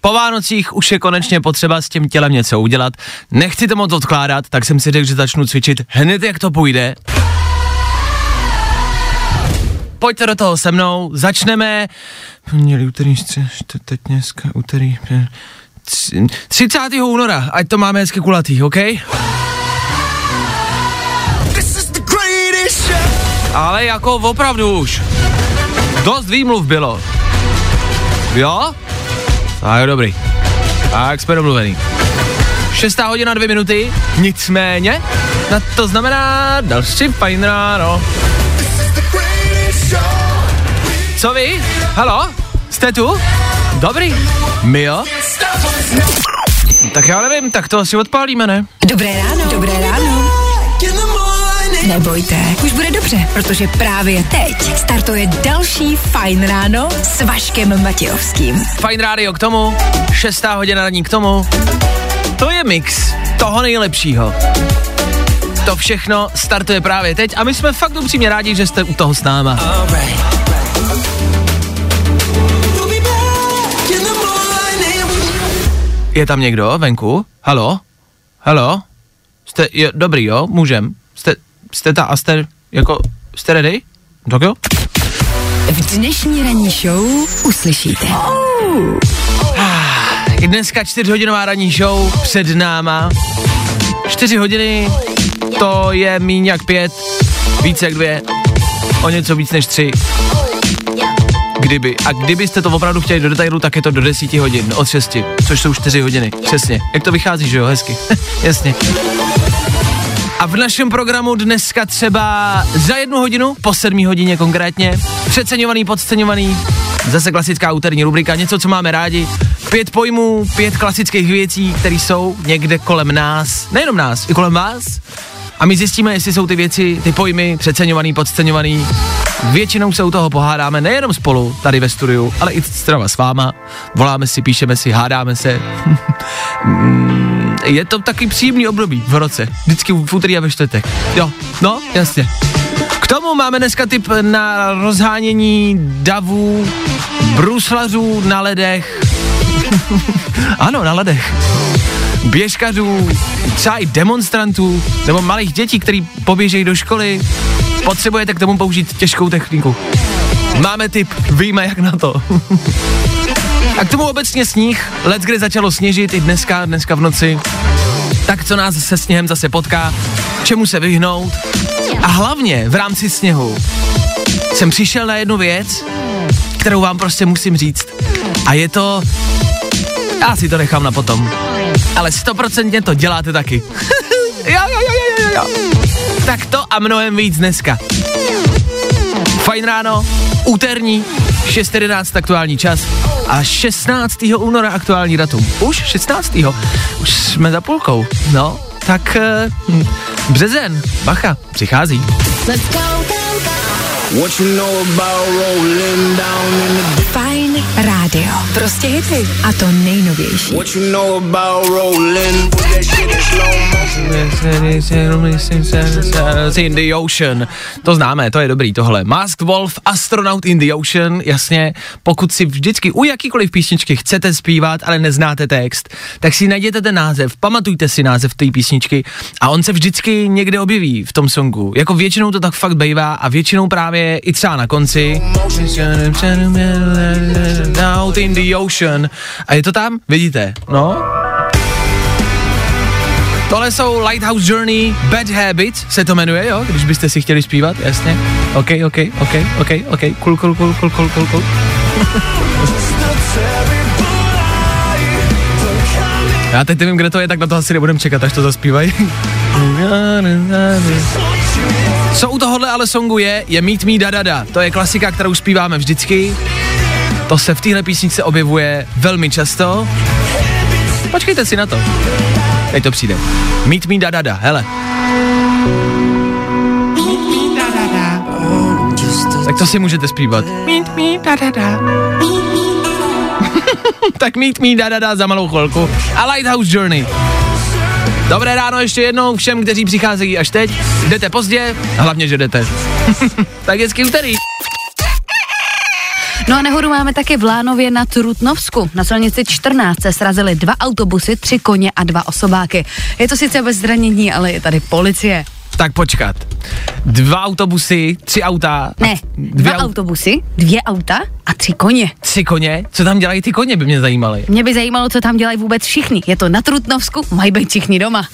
Po Vánocích už je konečně potřeba s tím tělem něco udělat. Nechci to moc odkládat, tak jsem si řekl, že začnu cvičit hned, jak to půjde. Pojďte do toho se mnou, začneme. Pondělí, úterý, teď dneska, úterý, pě- tři- 30. února, ať to máme hezky kulatý, OK? Ale jako opravdu už. Dost výmluv bylo. Jo? Tak dobrý. Tak jsme domluvený. Šestá hodina dvě minuty, nicméně, na to znamená další fajn ráno. Co vy? Halo? Jste tu? Dobrý. My jo? Tak já nevím, tak to asi odpálíme, ne? Dobré ráno. Dobré ráno. Nebojte, už bude dobře, protože právě teď startuje další Fajn ráno s Vaškem Matějovským. Fajn rádio k tomu, šestá hodina raní k tomu. To je mix toho nejlepšího. To všechno startuje právě teď a my jsme fakt upřímně rádi, že jste u toho s náma. Je tam někdo venku? Halo? Halo? Jste, jo, dobrý, jo, můžem. Jste, jste ta Aster, jako, jste ready? Tak jo? V dnešní ranní show uslyšíte. I dneska čtyřhodinová ranní show před náma. Čtyři hodiny, to je míň jak pět, víc jak dvě, o něco víc než tři. Kdyby. A kdybyste to opravdu chtěli do detailu, tak je to do desíti hodin, od šesti, což jsou čtyři hodiny. Přesně. Jak to vychází, že jo? Hezky. Jasně. A v našem programu dneska třeba za jednu hodinu, po sedmí hodině konkrétně, přeceňovaný, podceňovaný, zase klasická úterní rubrika, něco, co máme rádi, pět pojmů, pět klasických věcí, které jsou někde kolem nás, nejenom nás, i kolem vás. A my zjistíme, jestli jsou ty věci, ty pojmy přeceňovaný, podceňovaný. Většinou se u toho pohádáme nejenom spolu tady ve studiu, ale i třeba s váma. Voláme si, píšeme si, hádáme se. Je to taky příjemný období v roce. Vždycky v úterý a ve čtvrtek. Jo, no, jasně. K tomu máme dneska tip na rozhánění davů, bruslařů na ledech. ano, na ledech. Běžkařů, třeba i demonstrantů, nebo malých dětí, kteří poběžejí do školy. Potřebujete k tomu použít těžkou techniku. Máme tip, víme jak na to. A k tomu obecně sníh, let, kde začalo sněžit i dneska, dneska v noci. Tak co nás se sněhem zase potká, čemu se vyhnout. A hlavně v rámci sněhu jsem přišel na jednu věc, kterou vám prostě musím říct. A je to... Já si to nechám na potom. Ale stoprocentně to děláte taky. jo, jo, jo, jo, jo, jo. Tak to a mnohem víc dneska. Fajn ráno, úterní, 6.11 aktuální čas a 16. února aktuální datum. Už 16. Už jsme za půlkou. No, tak uh, březen, bacha, přichází. Let's go, go. What you know about rolling down in the Fajn rádio. Prostě hity. A to nejnovější. What you know about rolling? In slow motion. In the Ocean. To známe, to je dobrý tohle. Masked Wolf, Astronaut in the Ocean, jasně. Pokud si vždycky u jakýkoliv písničky chcete zpívat, ale neznáte text, tak si najděte ten název, pamatujte si název té písničky a on se vždycky někde objeví v tom songu. Jako většinou to tak fakt bývá a většinou právě i třeba na konci. Out in the Ocean. A je to tam? Vidíte? No, Tohle jsou Lighthouse Journey, Bad Habits se to jmenuje, jo, když byste si chtěli zpívat, jasně. OK, OK, OK, OK, OK, cool, cool, cool, cool, cool, cool, cool. Já teď nevím, kde to je, tak na to asi nebudem čekat, až to zaspívají. Co u tohohle ale songu je, je Meet Me Da Da Da. To je klasika, kterou zpíváme vždycky. To se v téhle písničce objevuje velmi často. Počkejte si na to. Teď to přijde. Meet me da da da, hele. Tak to si můžete zpívat. Meet me da da da. tak meet me da da da za malou chvilku. A Lighthouse Journey. Dobré ráno ještě jednou všem, kteří přicházejí až teď. Jdete pozdě, hlavně, že jdete. tak hezky úterý. No a nehodu máme taky v Lánově na Trutnovsku. Na silnici 14 se srazily dva autobusy, tři koně a dva osobáky. Je to sice bez zranění, ale je tady policie. Tak počkat. Dva autobusy, tři auta. Ne, dva au- autobusy, dvě auta a tři koně. Tři koně? Co tam dělají ty koně, by mě zajímaly. Mě by zajímalo, co tam dělají vůbec všichni. Je to na Trutnovsku, mají být všichni doma.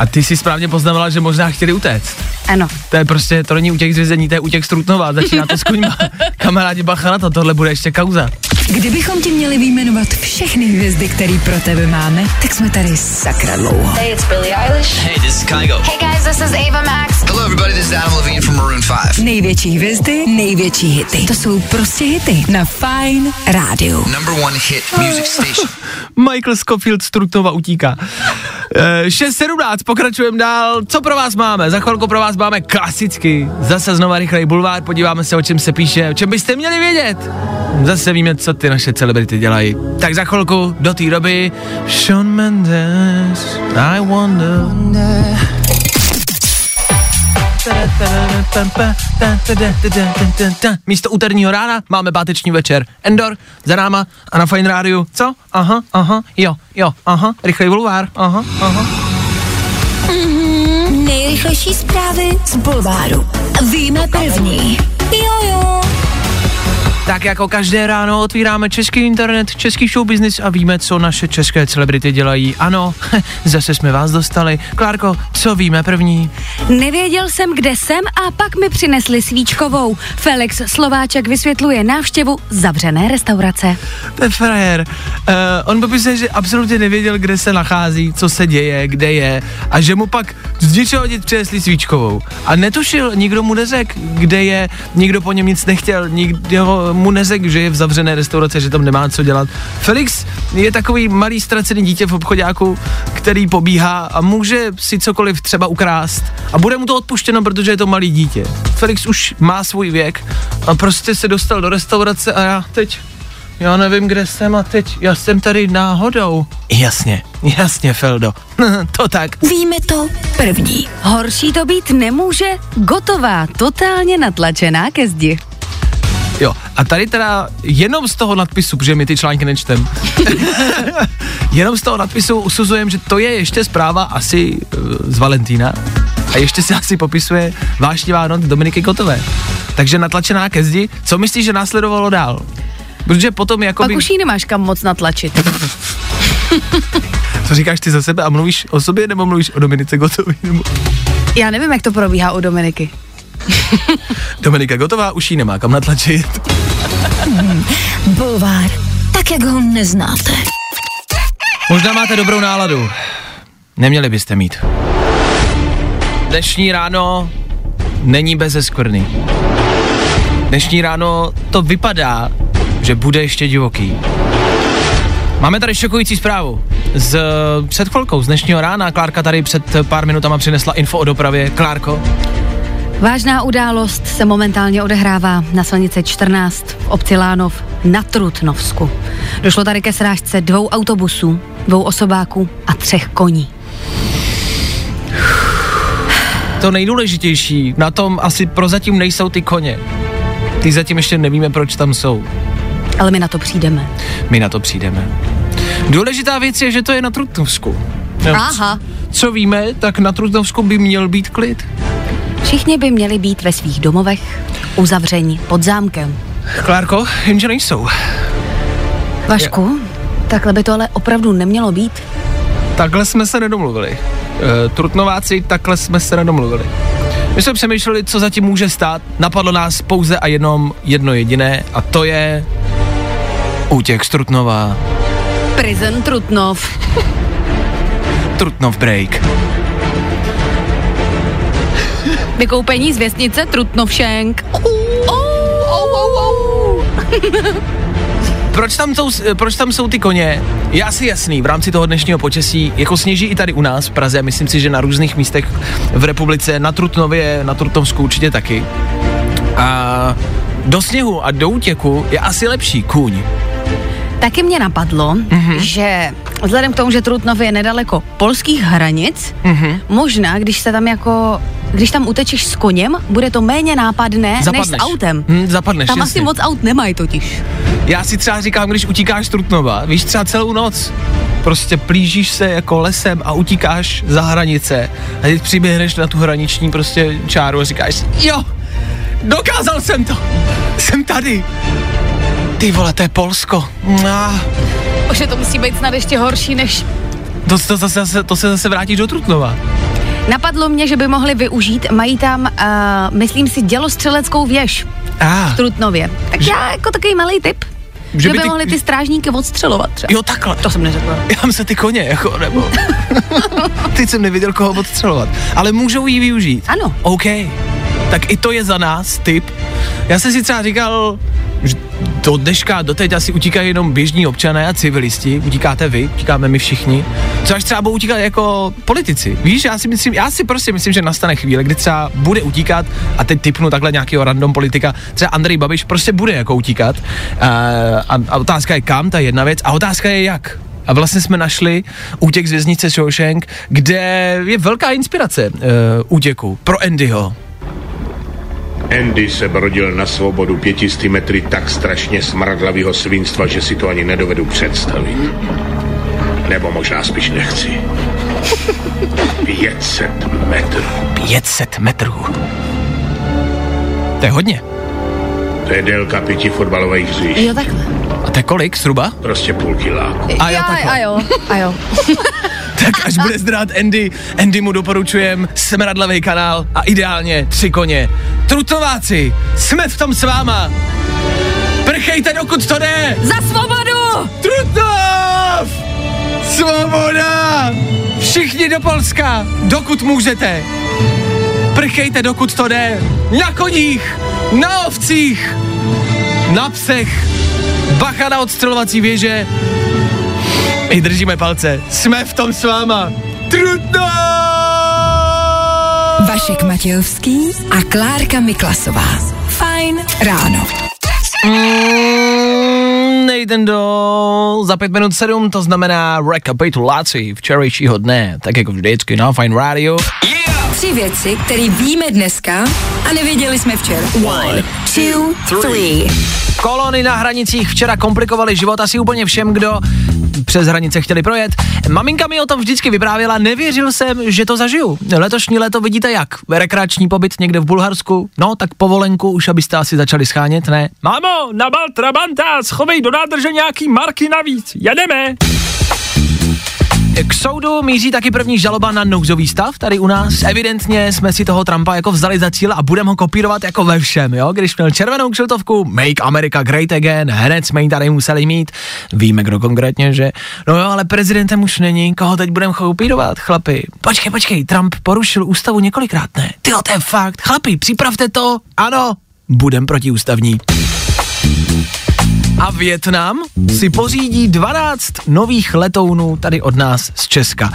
A ty si správně poznamenala, že možná chtěli utéct. Ano. To je prostě, to není útěk z vězení, to je útěk z Trutnova, začíná to s koňma. Kamarádi, bacha na to, tohle bude ještě kauza. Kdybychom ti měli vyjmenovat všechny hvězdy, které pro tebe máme, tak jsme tady sakra dlouho. Hey, it's Billie Eilish. Hey, this is Kygo. Hey guys, this is Ava Max. Hello, everybody. This is Adam Levine from Maroon 5. Největší hvězdy, největší hity. To jsou prostě hity na Fine Rádiu. Number one hit music station. Michael Scofield z Trutnova utíká. E, 6.17, pokračujeme dál. Co pro vás máme? Za chvilku pro vás máme klasicky. Zase znova rychlej bulvár, podíváme se, o čem se píše, o čem byste měli vědět. Zase víme, co ty naše celebrity dělají. Tak za chvilku, do té doby, Sean Mendes, I wonder. Místo úterního rána máme páteční večer. Endor, za náma a na Fine Rádiu. Co? Aha, aha, jo, jo, aha, rychlej bulvár, aha, aha. Nejrychlejší zprávy z Bulváru. Víme první. Jo, jo. Tak jako každé ráno otvíráme český internet, český show business a víme, co naše české celebrity dělají. Ano, zase jsme vás dostali. Klárko, co víme první? Nevěděl jsem, kde jsem a pak mi přinesli svíčkovou. Felix Slováček vysvětluje návštěvu zavřené restaurace. To je frajer. Uh, on popisuje, že absolutně nevěděl, kde se nachází, co se děje, kde je a že mu pak z ničeho nic přinesli svíčkovou. A netušil, nikdo mu neřekl, kde je, nikdo po něm nic nechtěl, nikdo mu neřekl, že je v zavřené restauraci, že tam nemá co dělat. Felix je takový malý ztracený dítě v obchodáku, který pobíhá a může si cokoliv třeba ukrást a bude mu to odpuštěno, protože je to malý dítě. Felix už má svůj věk a prostě se dostal do restaurace a já teď já nevím, kde jsem a teď, já jsem tady náhodou. Jasně, jasně, Feldo. to tak. Víme to první. Horší to být nemůže, gotová, totálně natlačená ke zdi. Jo, a tady teda jenom z toho nadpisu, protože my ty články nečtem, jenom z toho nadpisu usuzujem, že to je ještě zpráva asi uh, z Valentína a ještě se asi popisuje vášnivá noc Dominiky Kotové. Takže natlačená ke zdi, co myslíš, že následovalo dál? Protože potom jako Pak už jí nemáš kam moc natlačit. Co říkáš ty za sebe a mluvíš o sobě nebo mluvíš o Dominice Gotové? Nebo... Já nevím, jak to probíhá u Dominiky. Dominika Gotová už jí nemá kam natlačit. Bulvár. Tak, jak ho neznáte. Možná máte dobrou náladu. Neměli byste mít. Dnešní ráno není bez skvrny. Dnešní ráno to vypadá, že bude ještě divoký. Máme tady šokující zprávu. Z před chvilkou, z dnešního rána, Klárka tady před pár minutama přinesla info o dopravě. Klárko, Vážná událost se momentálně odehrává na silnici 14 v obci Lánov na Trutnovsku. Došlo tady ke srážce dvou autobusů, dvou osobáků a třech koní. to nejdůležitější, na tom asi prozatím nejsou ty koně. Ty zatím ještě nevíme, proč tam jsou. Ale my na to přijdeme. My na to přijdeme. Důležitá věc je, že to je na Trutnovsku. No, Aha. Co víme, tak na Trutnovsku by měl být klid. Všichni by měli být ve svých domovech, uzavření pod zámkem. Klárko, jenže nejsou. Vašku, takhle by to ale opravdu nemělo být. Takhle jsme se nedomluvili. E, Trutnováci, takhle jsme se nedomluvili. My jsme přemýšleli, co zatím může stát. Napadlo nás pouze a jenom jedno jediné a to je útěk z Trutnova. Prison Trutnov. Trutnov break. Vykoupení z věstnice Trutnovšenk. Proč tam, jsou, proč tam jsou ty koně? Je asi jasný, v rámci toho dnešního počasí, jako sněží i tady u nás v Praze, myslím si, že na různých místech v republice, na Trutnově, na Trutnovsku určitě taky. A do sněhu a do útěku je asi lepší kůň. Taky mě napadlo, Mhm. mm-hmm. že vzhledem k tomu, že Trutnov je nedaleko polských hranic, Mhm. mm-hmm. možná, když se tam jako, když tam utečeš s koněm, bude to méně nápadné Zapadneš. než s autem. Hm, zapadneš, tam jasně. asi moc aut nemají totiž. Já si třeba říkám, když utíkáš z Trutnova, víš, třeba celou noc, prostě plížíš se jako lesem a utíkáš za hranice a teď přiběhneš na tu hraniční prostě čáru a říkáš, jo, dokázal jsem to, jsem tady. Ty vole, to je Polsko. Ah, Už to musí být snad ještě horší než to, to, to, se zase, to se zase vrátíš do Trutnova. Napadlo mě, že by mohli využít, mají tam, uh, myslím si, dělostřeleckou věž Ah, v Trutnově. Tak já jako takový malý tip, že, by, ty- mohli ty strážníky odstřelovat třeba. Jo, takhle. To jsem neřekla. Já se ty koně, jako, nebo... Teď jsem neviděl, koho odstřelovat. Ale můžou jí využít. Ano. OK. Tak i to je za nás tip. Já jsem si třeba říkal, že do dneška, doteď asi utíkají jenom běžní občané a civilisti. Utíkáte vy, utíkáme my všichni. Co až třeba budou utíkat jako politici. Víš, já si myslím, já si prostě myslím, že nastane chvíle, kdy třeba bude utíkat, a teď typnu takhle nějakého random politika, třeba Andrej Babiš prostě bude jako utíkat. A, a, a otázka je kam, ta je jedna věc, a otázka je jak. A vlastně jsme našli útěk z věznice Shawshank, kde je velká inspirace uh, útěku pro Andyho. Andy se brodil na svobodu pětisty metry tak strašně smradlavého svinstva, že si to ani nedovedu představit. Nebo možná spíš nechci. 500 metrů. 500 metrů. To je hodně. To je délka pěti fotbalových hřišť. Jo, takhle. A to je kolik zhruba? Prostě půl kiláku. A jo, a, takhle. a jo, a jo. Tak až bude zdrát Andy, Andy mu doporučujem smradlavý kanál a ideálně tři koně. Trutováci, jsme v tom s váma. Prchejte, dokud to jde. Za svobodu! Trutnov! Svoboda! Všichni do Polska, dokud můžete. Prchejte, dokud to jde. Na koních, na ovcích, na psech. Bacha na odstřelovací věže. My držíme palce. Jsme v tom s váma. Trutnov! Vašek Matějovský a Klárka Miklasová. Fajn ráno. Mm, Nejden do za pět minut sedm, to znamená rekapitulaci včerejšího dne, tak jako vždycky na Fine Radio. Tři věci, které víme dneska a nevěděli jsme včera. One, two, three. Kolony na hranicích včera komplikovaly život asi úplně všem, kdo přes hranice chtěli projet. Maminka mi o tom vždycky vyprávěla, nevěřil jsem, že to zažiju. Letošní léto vidíte jak? Rekreační pobyt někde v Bulharsku? No, tak povolenku už abyste asi začali schánět, ne? Mámo, nabal Trabanta, schovej do nádrže nějaký marky navíc, jedeme! K soudu míří taky první žaloba na nouzový stav tady u nás. Evidentně jsme si toho Trumpa jako vzali za cíl a budeme ho kopírovat jako ve všem, jo? Když měl červenou kšiltovku Make America Great Again, hned jsme ji tady museli mít. Víme, kdo konkrétně, že? No jo, ale prezidentem už není, koho teď budeme kopírovat, chlapi? Počkej, počkej, Trump porušil ústavu několikrát, ne? Ty to je fakt, chlapi, připravte to, ano, budem protiústavní. A Větnam si pořídí 12 nových letounů tady od nás z Česka.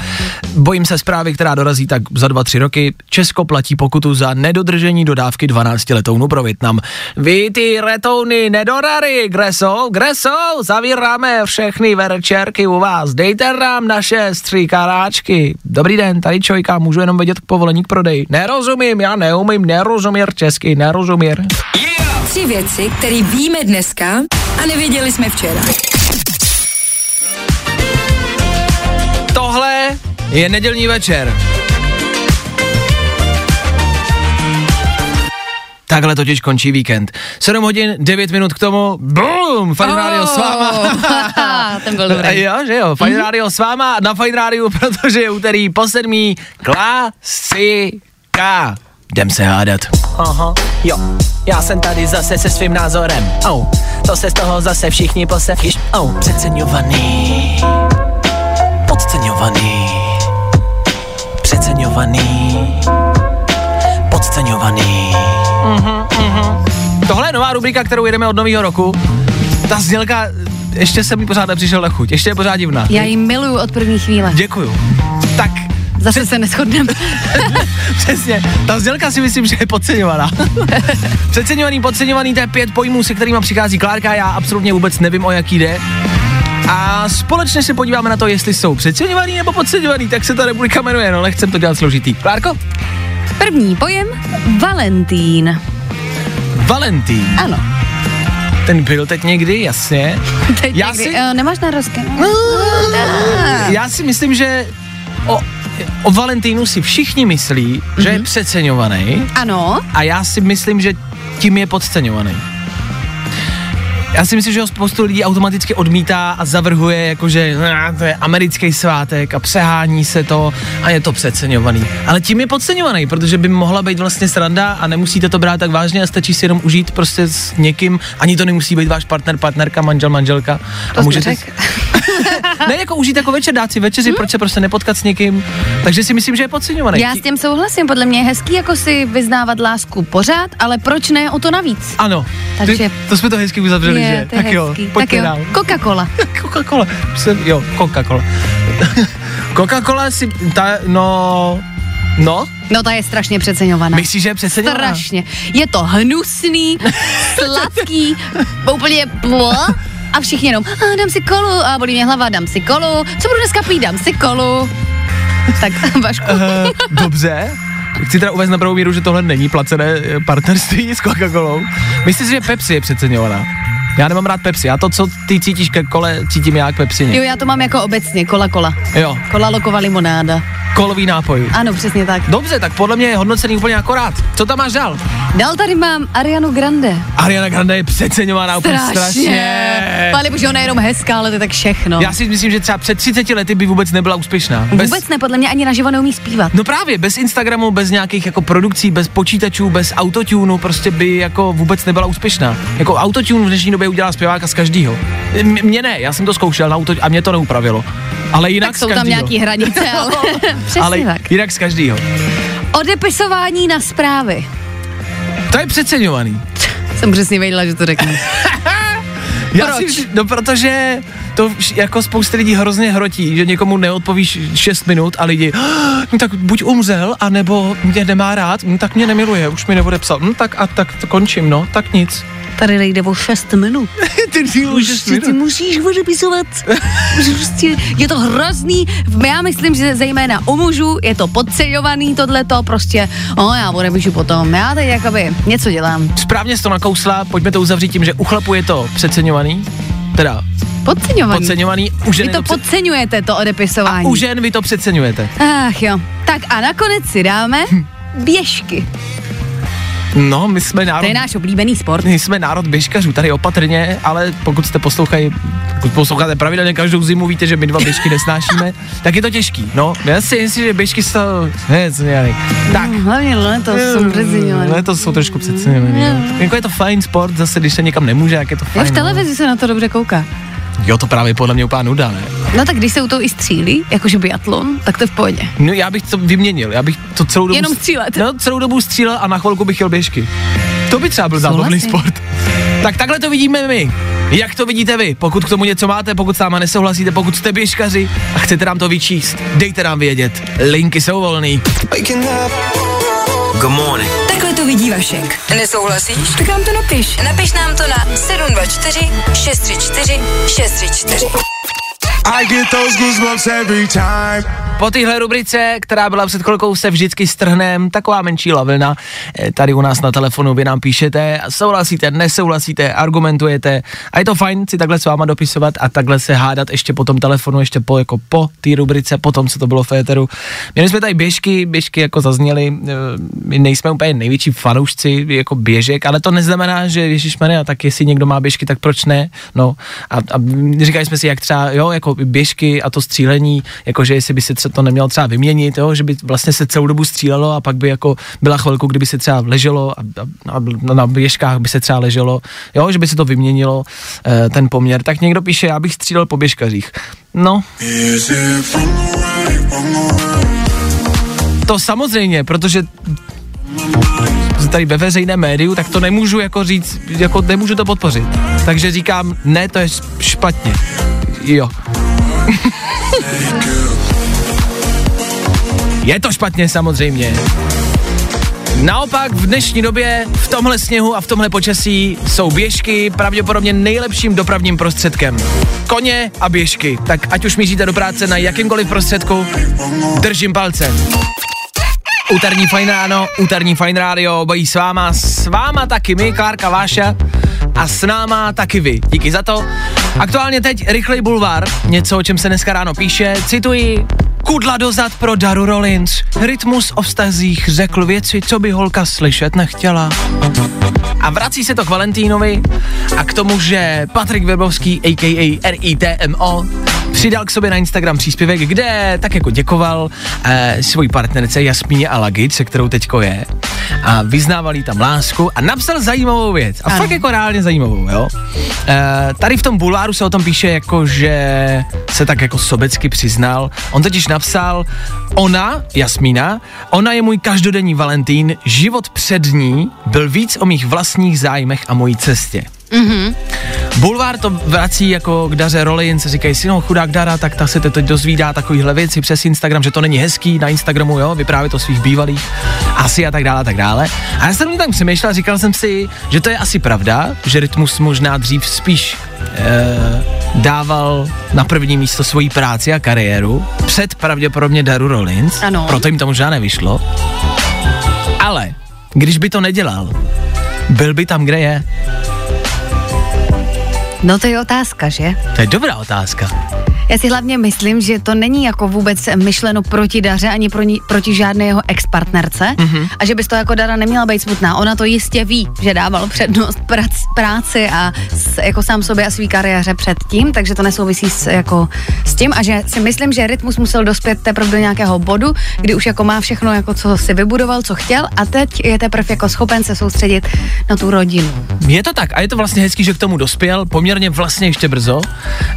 Bojím se zprávy, která dorazí tak za 2-3 roky. Česko platí pokutu za nedodržení dodávky 12 letounů pro Větnam. Vy ty letouny nedodary, kde jsou? Kde jsou? Zavíráme všechny večerky u vás. Dejte nám naše stříkaráčky. Dobrý den, tady Čojka, můžu jenom vědět povolení k prodeji. Nerozumím, já neumím nerozumír česky, nerozumír. Tři věci, které víme dneska a nevěděli jsme včera. Tohle je nedělní večer. Takhle totiž končí víkend. 7 hodin, 9 minut k tomu, BOOM! Fajn oh. Radio s váma. Ten byl dobrý. jo, že jo, Fajn Radio s váma na Fajn Radio, protože je úterý po sedmý klasika. Jdem se hádat. Aha, jo, já jsem tady zase se svým názorem. Oh, to se z toho zase všichni posevchyš. Oh, přeceňovaný, podceňovaný, přeceňovaný, podceňovaný. Mhm, mhm. Tohle je nová rubrika, kterou jedeme od nového roku. Ta znělka ještě jsem mi pořád nepřišel na chuť, ještě je pořád divná. Já ji miluju od první chvíle. Děkuju. Tak, Zase se neschodneme. přesně, ta vzdělka si myslím, že je podceňovaná. Přeceňovaný, podceňovaný, to je pět pojmů, se kterými přichází Klárka, já absolutně vůbec nevím, o jaký jde. A společně se podíváme na to, jestli jsou přeceňovaný nebo podceňovaný, tak se ta republika jmenuje, no nechcem to dělat složitý. Klárko? První pojem Valentín. Valentín. Ano. Ten byl teď někdy, jasně. Teď Já někdy, si- uh, nemáš narozky? Já si myslím, že o, o Valentínu si všichni myslí, mm-hmm. že je přeceňovaný Ano. a já si myslím, že tím je podceňovaný. Já si myslím, že ho spoustu lidí automaticky odmítá a zavrhuje, jakože "Ah, to je americký svátek a přehání se to a je to přeceňovaný. Ale tím je podceňovaný, protože by mohla být vlastně sranda a nemusíte to brát tak vážně a stačí si jenom užít prostě s někým, ani to nemusí být váš partner, partnerka, manžel, manželka. To a můžete. ne, jako užít jako večer, dát si večeři, hmm? proč se prostě nepotkat s někým. Takže si myslím, že je podceňovaný. Já s tím souhlasím, podle mě je hezký jako si vyznávat lásku pořád, ale proč ne o to navíc? Ano, Takže- ty, to jsme to hezky uzavřeli, je, že? tak jo, hezký. pojďte tak jo, Coca-Cola. Coca-Cola. Jo, Coca-Cola. Coca-Cola si, ta, no, no, No ta je strašně přeceňovaná. myslíš, že je přeceňovaná? Strašně. Je to hnusný, sladký, úplně blo. A všichni jenom, a dám si kolu, a bolí mě hlava, dám si kolu. Co budu dneska pít, dám si kolu. Tak, Vašku. Uh, dobře. Chci teda uvést na pravou míru, že tohle není placené eh, partnerství s Coca-Colou. Myslíš, že Pepsi je přeceňovaná? Já nemám rád Pepsi. Já to, co ty cítíš ke kole, cítím já k Pepsině. Jo, já to mám jako obecně, kola kola. Jo, Kola lokova limonáda. Kolový nápoj. Ano, přesně tak. Dobře, tak podle mě je hodnocený úplně akorát. Co tam máš dál? Dál tady mám Arianu Grande. Ariana Grande je přeceňovaná úplně strašně. Pane bože, ona je jenom hezká, ale to je tak všechno. Já si myslím, že třeba před 30 lety by vůbec nebyla úspěšná. Bez, Vůbec ne, podle mě ani naživo neumí zpívat. No právě, bez Instagramu, bez nějakých jako produkcí, bez počítačů, bez autotunu, prostě by jako vůbec nebyla úspěšná. Jako autotune v dnešní době udělá zpěváka z každýho. M- Mně ne, já jsem to zkoušel na auto a mě to neupravilo. Ale jinak tak jsou tam nějaký hranice, ale přesně Ale tak. jinak z každýho. Odepisování na zprávy. To je přeceňovaný. Jsem přesně věděla, že to řekneš. Já Proč? Si, no protože to jako spousta lidí hrozně hrotí, že někomu neodpovíš 6 minut a lidi, "Ah, no tak buď umřel, anebo mě nemá rád, no tak mě nemiluje, už mi neodepsal, no tak a tak to končím, no, tak nic. Tady nejde o 6 minut. Ty díl Prostě ty musíš odepisovat. Prostě je to hrozný. Já myslím, že zejména u mužů je to podceňovaný tohleto, prostě, o já odepíšu potom. Já teď jakoby něco dělám. Správně jsi to nakousla, pojďme to uzavřít tím, že u chlapu je to přeceňovaný, teda Podceňovaný. podceňovaný, u žen Vy to to podceňujete, to a odepisování. u žen vy to přeceňujete. Ach jo. Tak a nakonec si dáme běžky. No, my jsme To národ, je náš oblíbený sport. my jsme národ běžkařů, tady opatrně, ale pokud jste poslouchají, pokud posloucháte pravidelně každou zimu, víte, že my dva běžky nesnášíme, tak je to těžký, no. Já si myslím, že běžky jsou, ne, co. Tak, Mm, Hlavně letos jsem přeceňovaný. Ne, to jsou trošku přeceňovaný. no. Jako je to fajn sport, zase když se někam nemůže, jak je to fajn. v televizi se na to dobře kouká. Jo, to právě podle mě úplná nuda, ne? No tak když se u toho i střílí, jakože biatlon, tak to je v pohodě. No já bych to vyměnil, já bych to celou dobu... Jenom střílet. No, celou dobu střílel a na chvilku bych jel běžky. To by třeba byl zábavný sport. Tak takhle to vidíme my. Jak to vidíte vy? Pokud k tomu něco máte, pokud s náma nesouhlasíte, pokud jste běžkaři a chcete nám to vyčíst, dejte nám vědět. Linky jsou volný. Good morning. Takhle to vidí Vašek. Nesouhlasíš? Tak nám to napiš. Napiš nám to na 724 634 634. I get those goosebumps every time. Po téhle rubrice, která byla před chvilkou, se vždycky strhnem, taková menší lavina. Eh, Tady u nás na telefonu vy nám píšete, souhlasíte, nesouhlasíte, argumentujete a je to fajn si takhle s váma dopisovat a takhle se hádat ještě po tom telefonu, ještě po, jako po té rubrice, po tom, co to bylo v éteru. Měli jsme tady běžky, běžky jako zazněly, eh, my nejsme úplně největší fanoušci jako běžek, ale to neznamená, že Ježišmarja, tak jestli někdo má běžky, tak proč ne? No a, a říkali jsme si, jak třeba, jo, jako běžky a to střílení, jakože jestli by se to nemělo třeba vyměnit, jo, že by vlastně se celou dobu střílelo a pak by jako byla chvilku, kdyby se třeba leželo a, a, a na běžkách by se třeba leželo, jo, že by se to vyměnilo, eh, ten poměr. Tak někdo píše, já bych střílel po běžkařích. No, to samozřejmě, protože tady ve veřejném médiu, tak to nemůžu jako říct, jako nemůžu to podpořit. Takže říkám, ne, to je špatně. Jo. Je to špatně samozřejmě. Naopak v dnešní době v tomhle sněhu a v tomhle počasí jsou běžky pravděpodobně nejlepším dopravním prostředkem. Koně a běžky. Tak ať už míříte do práce na jakýmkoliv prostředku, držím palce. Úterní fajn ráno, úterní fajn rádio, obojí s váma, s váma taky my, Klárka Váša a s náma taky vy. Díky za to. Aktuálně teď rychlej bulvár, něco, o čem se dneska ráno píše, cituji, Kudla dozad pro Daru Rollins. Rytmus o vztazích řekl věci, co by holka slyšet nechtěla. A vrací se to k Valentínovi a k tomu, že Patrik Webovský, a.k.a. RITMO, přidal k sobě na Instagram příspěvek, kde tak jako děkoval eh, svojí partnerce Jasmíně Alagit, se kterou teďko je a vyznávali tam lásku a napsal zajímavou věc. A ano. fakt jako reálně zajímavou, jo. E, tady v tom bulváru se o tom píše jako, že se tak jako sobecky přiznal. On totiž napsal, ona, Jasmína, ona je můj každodenní Valentín, život před ní byl víc o mých vlastních zájmech a mojí cestě. Mm-hmm. Bulvár to vrací jako k Daře Rolin, se říkají si, no chudák Dara, tak ta se teď dozvídá takovýhle věci přes Instagram, že to není hezký na Instagramu, jo, vyprávět o svých bývalých, asi a tak dále, a tak dále. A já jsem tam přemýšlel, říkal jsem si, že to je asi pravda, že Rytmus možná dřív spíš e, dával na první místo svoji práci a kariéru před pravděpodobně Daru Rollins, ano. proto jim to možná nevyšlo. Ale když by to nedělal, byl by tam, kde je. No to je otázka, že? To je dobrá otázka. Já si hlavně myslím, že to není jako vůbec myšleno proti Daře ani pro ní, proti žádné jeho ex-partnerce mm-hmm. a že bys to jako Dara neměla být smutná. Ona to jistě ví, že dával přednost prac, práci a s, jako sám sobě a svý kariéře předtím, takže to nesouvisí s, jako, s tím a že si myslím, že Rytmus musel dospět teprve do nějakého bodu, kdy už jako má všechno, jako co si vybudoval, co chtěl a teď je teprve jako schopen se soustředit na tu rodinu. Je to tak a je to vlastně hezký, že k tomu dospěl poměrně vlastně ještě brzo,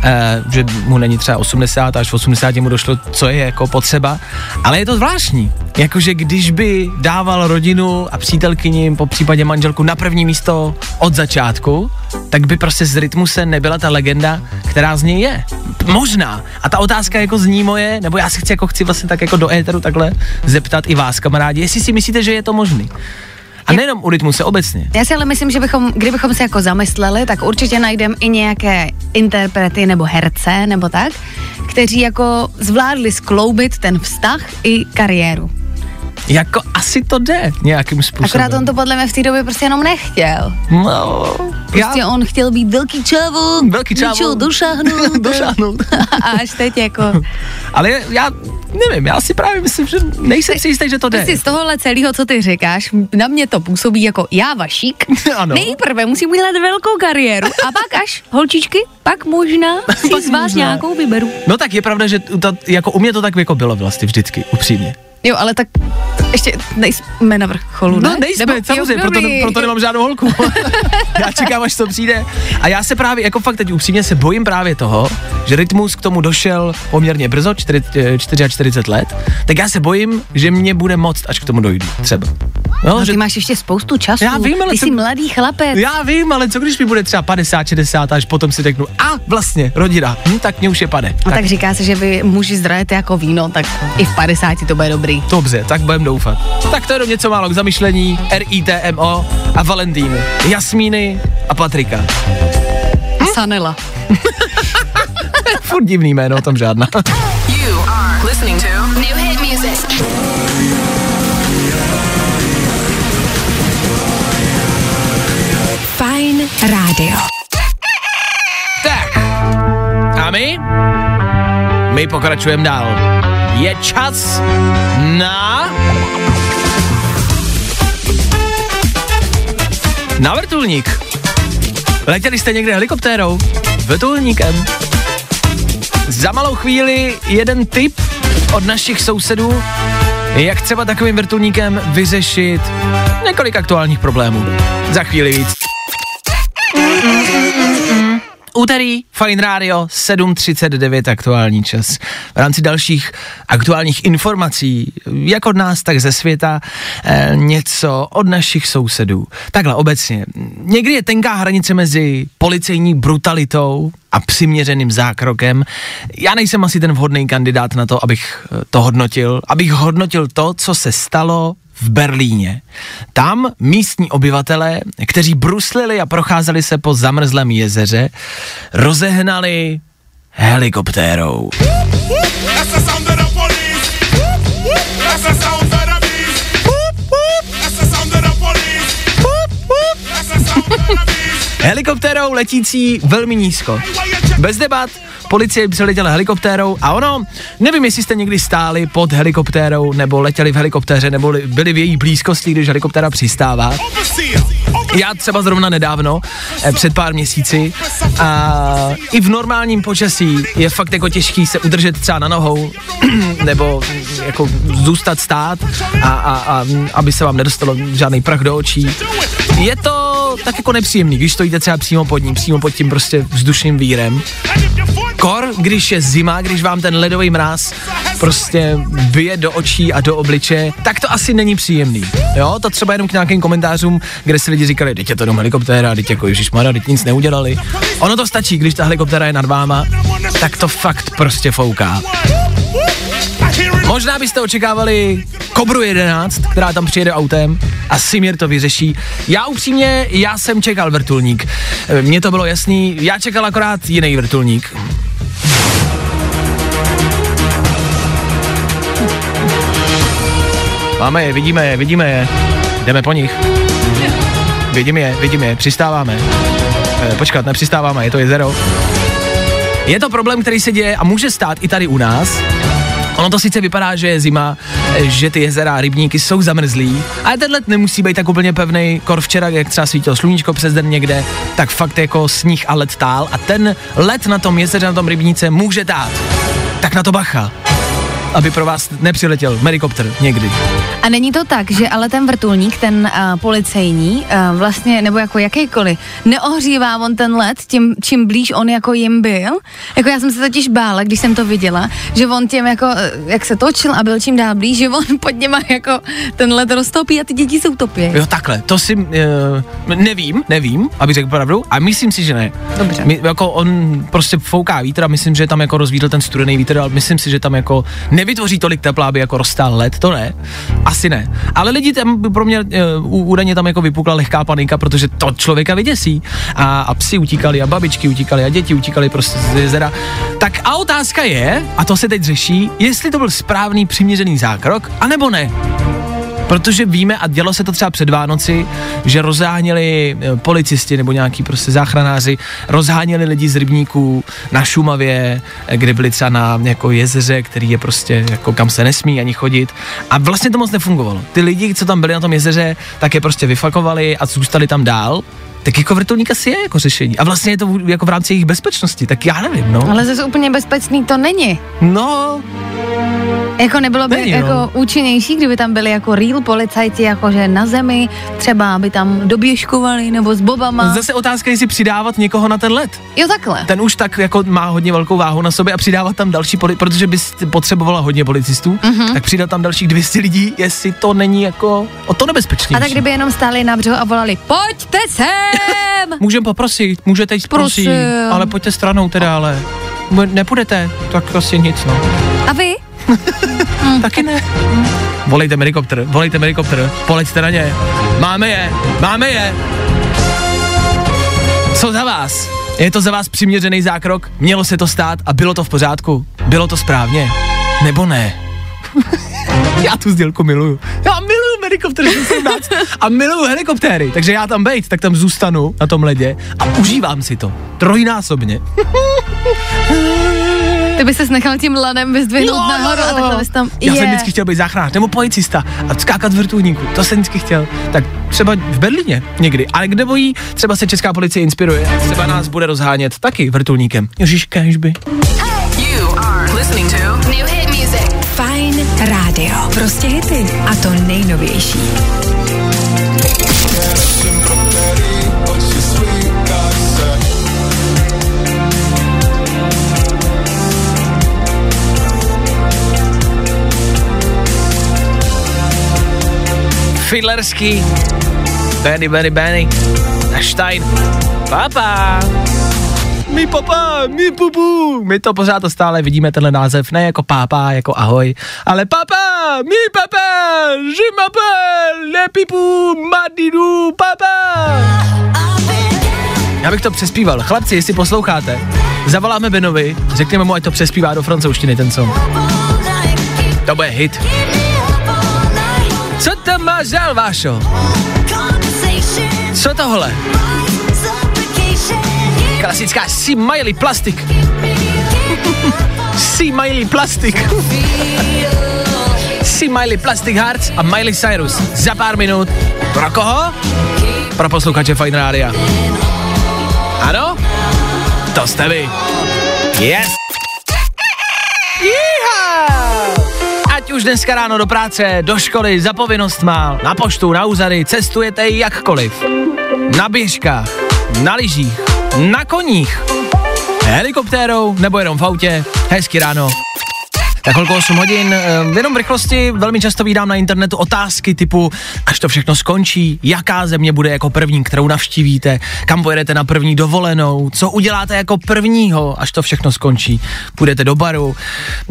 eh, že mu není třeba 80 až 80 mu došlo, co je jako potřeba, ale je to zvláštní. Jakože když by dával rodinu a přítelkyni, po případě manželku na první místo od začátku, tak by prostě z rytmuse nebyla ta legenda, která z něj je. Možná. A ta otázka jako zní moje, nebo já si chci jako chci vlastně tak jako do éteru takhle zeptat i vás, kamarádi, jestli si myslíte, že je to možný. A nejenom u rytmu se obecně. Já si ale myslím, že bychom, kdybychom se jako zamysleli, tak určitě najdeme i nějaké interprety nebo herce nebo tak, kteří jako zvládli skloubit ten vztah i kariéru. Jako asi to jde nějakým způsobem. Akorát on to podle mě v té době prostě jenom nechtěl. No, Prostě já, on chtěl být velký čavo, Velký čavo. něčeho došáhnout. Došáhnout. a až teď jako... ale já nevím, já si právě myslím, že nejsem si jistý, že to jde. Prostě z tohohle celého, co ty říkáš, na mě to působí jako já vašík. Ano. Nejprve musím udělat velkou kariéru a pak až, holčičky, pak možná si Pak z vás možná. nějakou vyberu. No tak je pravda, že to, jako u mě to tak jako bylo vlastně vždycky, upřímně. Jo, ale tak ještě nejsme na vrcholu, ne? No nejsme, Nebo- samozřejmě, jo, proto, proto nemám žádnou holku. já čekám, až to přijde. A já se právě, jako fakt teď upřímně se bojím právě toho, že Rytmus k tomu došel poměrně brzo, 4, 44 let, tak já se bojím, že mě bude moc, až k tomu dojdu, třeba. No, ty máš ještě spoustu času. Já vím, ale Ty co- jsi mladý chlapec. Já vím, ale co když mi bude třeba 50, 60 až potom si řeknu, a vlastně, rodina, hm, tak mě už je pade. No tak říká se, že vy muži zdrajete jako víno, tak i v 50 to bude dobrý. Dobře, tak budem doufat. Tak to je jenom něco málo k zamyšlení, RITMO a Valentínu, Jasmíny a Patrika. A Sanela. Furt divný jméno, tam žádná. You are listening to New hit music. Fajn rádio. tak, a my? My pokračujeme dál. Je čas na... Na vrtulník. Letěli jste někde helikoptérou? Vrtulníkem. Za malou chvíli jeden tip od našich sousedů, jak třeba takovým vrtulníkem vyřešit několik aktuálních problémů. Za chvíli víc. Úterý, Fine Radio, 7.39 aktuální čas. V rámci dalších aktuálních informací, jak od nás, tak ze světa, eh, něco od našich sousedů. Takhle obecně. Někdy je tenká hranice mezi policejní brutalitou a přiměřeným zákrokem. Já nejsem asi ten vhodný kandidát na to, abych eh, to hodnotil, abych hodnotil to, co se stalo v Berlíně. Tam místní obyvatelé, kteří bruslili a procházeli se po zamrzlém jezeře, rozehnali helikoptérou. Helikoptérou letící velmi nízko. Bez debat, policie přiletěla helikoptérou a ono, nevím, jestli jste někdy stáli pod helikoptérou, nebo letěli v helikoptéře, nebo li- byli v její blízkosti, když helikoptéra přistává. Já třeba zrovna nedávno, eh, před pár měsíci, a i v normálním počasí je fakt jako těžký se udržet třeba na nohou, nebo mm, jako zůstat stát a, a, a mm, aby se vám nedostalo žádný prach do očí. Je to tak jako nepříjemný, když stojíte třeba přímo pod ním, přímo pod tím prostě vzdušným vírem. Kor, když je zima, když vám ten ledový mráz prostě bije do očí a do obliče, tak to asi není příjemný. Jo, to třeba jenom k nějakým komentářům, kde si lidi říkali, teď je to jenom helikoptéra, teď jako ježišmarja, teď nic neudělali. Ono to stačí, když ta helikoptéra je nad váma, tak to fakt prostě fouká. Možná byste očekávali Kobru 11, která tam přijede autem a Simir to vyřeší. Já upřímně, já jsem čekal vrtulník. E, Mně to bylo jasný, já čekal akorát jiný vrtulník. Máme je, vidíme je, vidíme je. Jdeme po nich. Vidím je, vidím je, přistáváme. E, počkat, nepřistáváme, je to jezero. Je to problém, který se děje a může stát i tady u nás. Ono to sice vypadá, že je zima, že ty jezera a rybníky jsou zamrzlí, ale ten let nemusí být tak úplně pevný. Kor včera, jak třeba svítilo sluníčko přes den někde, tak fakt jako sníh a led tál a ten let na tom jezeře, na tom rybníce může tát. Tak na to bacha, aby pro vás nepřiletěl helikopter někdy. A není to tak, že ale ten vrtulník, ten uh, policejní, uh, vlastně, nebo jako jakýkoliv, neohřívá on ten let tím, čím blíž on jako jim byl? Jako já jsem se totiž bála, když jsem to viděla, že on tím jako, eh, jak se točil a byl čím dál blíž, že on pod něma jako ten let roztopí a ty děti se utopí. Jo, takhle, to si uh, nevím, nevím, abych řekl pravdu, a myslím si, že ne. Dobře. My, jako on prostě fouká vítr a myslím, že tam jako rozvídl ten studený vítr, ale myslím si, že tam jako nevytvoří tolik tepla, aby jako roztál led, to ne. Asi ne. Ale lidi tam pro mě uh, údajně tam jako vypukla lehká panika, protože to člověka vyděsí. A, a psi utíkali a babičky utíkali a děti utíkali prostě z jezera. Tak a otázka je, a to se teď řeší, jestli to byl správný přiměřený zákrok, anebo ne. Protože víme, a dělo se to třeba před Vánoci, že rozháněli eh, policisti nebo nějaký prostě záchranáři, rozháněli lidi z rybníků na Šumavě, eh, kde byli třeba na jako jezeře, který je prostě jako kam se nesmí ani chodit. A vlastně to moc nefungovalo. Ty lidi, co tam byli na tom jezeře, tak je prostě vyfakovali a zůstali tam dál. Tak jako vrtulník asi je jako řešení. A vlastně je to jako v rámci jejich bezpečnosti, tak já nevím, no. Ale zase úplně bezpečný to není. No, Jako nebylo by Není, jako no. účinnější, kdyby tam byli jako real policajti, jakože na zemi, třeba aby tam doběžkovali nebo s bobama. zase otázka, jestli přidávat někoho na ten let. Jo takhle. ten už tak jako má hodně velkou váhu na sobě a přidávat tam další, poli- protože bys potřebovala hodně policistů, Mhm. mm-hmm. tak přidat tam dalších 200 lidí, jestli to není jako o to nebezpečnější. A tak kdyby jenom stáli na břehu a volali, pojďte sem! Můžem poprosit, můžete jít prosím, Prosím. ale pojďte stranou teda, ale nepůjdete, tak asi nic, no. A vy? Taky ne. Volejte helikopter, volejte helikopter, poleďte na ně. Máme je, máme je. Co za vás? Je to za vás přiměřený zákrok? Mělo se to stát a bylo to v pořádku? Bylo to správně? Nebo ne? já tu sdělku miluju. Já miluju helikopter 17 a miluju helikoptéry, takže já tam bejt, tak tam zůstanu na tom ledě a užívám si to. Trojnásobně. Ty bys se nechal tím lanem vyzdvihnout nahoru a takhle bys tam... Já jsem je. vždycky chtěl být záchranář nebo policista a skákat v vrtulníku, to jsem vždycky chtěl. Tak třeba v Berlíně někdy, ale kde bojí, třeba se česká policie inspiruje, třeba nás bude rozhánět taky vrtulníkem. Ježíš, kežby. You are listening to New hit music. Fajn rádio. Prostě hity. A to nejnovější. Fiddlerský, Benny, Benny, Benny a Stein. Papa, mi papa, mi pupu. My to pořád to stále vidíme, tenhle název, ne jako pápa, jako ahoj, ale papa, mi papa, že mapa, le pipu, madidu, papa. Já bych to přespíval. Chlapci, jestli posloucháte, zavoláme Benovi, řekněme mu, ať to přespívá do francouzštiny ten song. To bude hit. Dál, Vášo? Co tohle? Klasická C. Miley Plastik. C. Miley Plastik. C. Miley Plastic Hearts a Miley Cyrus. Za pár minut. Pro koho? Pro posluchače Fine Rádia. Ano? To jste vy. Yes. Už dneska ráno do práce, do školy, za povinnost má, na poštu, na úřady, cestujete jakkoliv. Na běžkách, na lyžích, na koních, helikoptérou nebo jenom v autě. Hezky ráno. Tak kolko 8 hodin, eh, jenom v rychlosti velmi často vídám na internetu otázky typu, až to všechno skončí, jaká země bude jako první, kterou navštívíte, kam pojedete na první dovolenou, co uděláte jako prvního, až to všechno skončí. Půjdete do baru,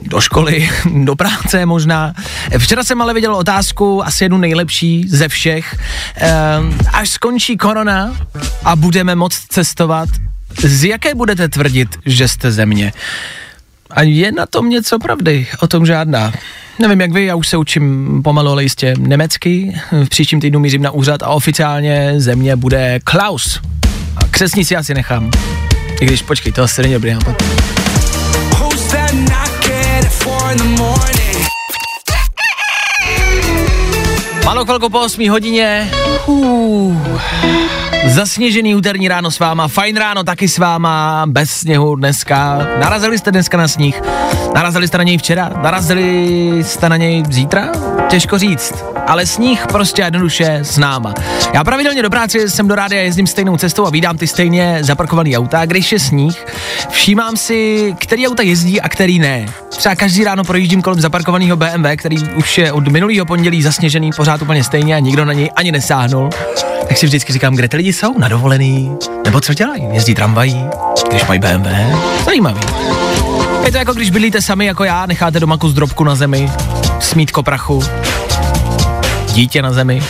do školy, do práce možná. Včera jsem ale viděl otázku, asi jednu nejlepší ze všech. Eh, Až skončí korona a budeme moct cestovat, z jaké budete tvrdit, že jste země? A je na tom něco pravdy, o tom žádná. Nevím, jak vy, já už se učím pomalu, ale jistě německy. V příštím týdnu mířím na úřad a oficiálně země bude Klaus. A křesní si asi nechám. I když, počkej, to asi není dobrý nápad. Malo chvilku po 8 hodině. Zasněžený úterní ráno s váma, fajn ráno taky s váma, bez sněhu dneska. Narazili jste dneska na sníh? Narazili jste na něj včera? Narazili jste na něj zítra? Těžko říct, ale sníh prostě jednoduše s náma. Já pravidelně do práce jsem do rádia jezdím stejnou cestou a vídám ty stejně zaparkovaný auta. Když je sníh, všímám si, který auta jezdí a který ne. Třeba každý ráno projíždím kolem zaparkovaného BMW, který už je od minulého pondělí zasněžený pořád úplně stejně a nikdo na něj ani nesáhnul. Tak si vždycky říkám, kde ty lidi jsou? Na dovolený? Nebo co dělají? Jezdí tramvají? Když mají BMW? Zajímavý. Je to jako když bydlíte sami jako já, necháte doma kus drobku na zemi, smítko prachu, dítě na zemi.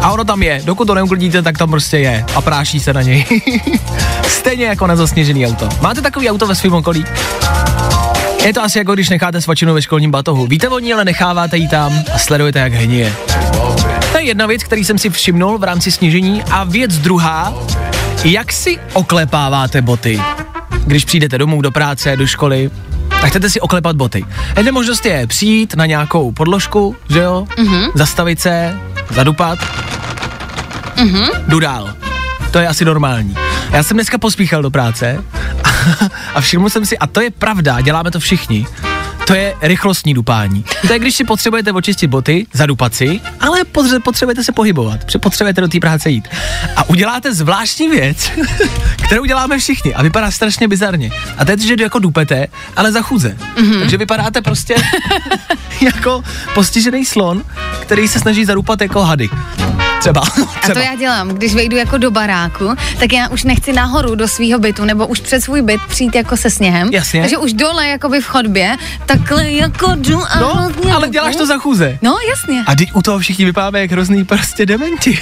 A ono tam je, dokud to neuklidíte, tak tam prostě je a práší se na něj. Stejně jako na zasněžený auto. Máte takový auto ve svém okolí? Je to asi jako když necháte svačinu ve školním batohu. Víte o ní, ale necháváte ji tam a sledujete, jak hníje. To je jedna věc, který jsem si všimnul v rámci snížení. A věc druhá, jak si oklepáváte boty, když přijdete domů do práce, do školy, tak chcete si oklepat boty. Jedna možnost je přijít na nějakou podložku, že jo, mm-hmm. zastavit se, zadupat, mm-hmm. jdu dál. To je asi normální. Já jsem dneska pospíchal do práce a všiml jsem si, a to je pravda, děláme to všichni, to je rychlostní dupání. To je, když si potřebujete očistit boty, zadupat si, ale potře- potřebujete se pohybovat, potřebujete do té práce jít. A uděláte zvláštní věc, kterou děláme všichni a vypadá strašně bizarně. A to je, že jako dupete, ale za chůze. Mm-hmm. Takže vypadáte prostě jako postižený slon, který se snaží zadupat jako hady. Třeba. A to já dělám, když vejdu jako do baráku, tak já už nechci nahoru do svého bytu, nebo už před svůj byt přijít jako se sněhem. Jasně. Takže už dole, jakoby v chodbě, takhle jako jdu a No, hodně ale děláš to za chůze. No, jasně. A teď u toho všichni vypadáme jak hrozný prostě dementi.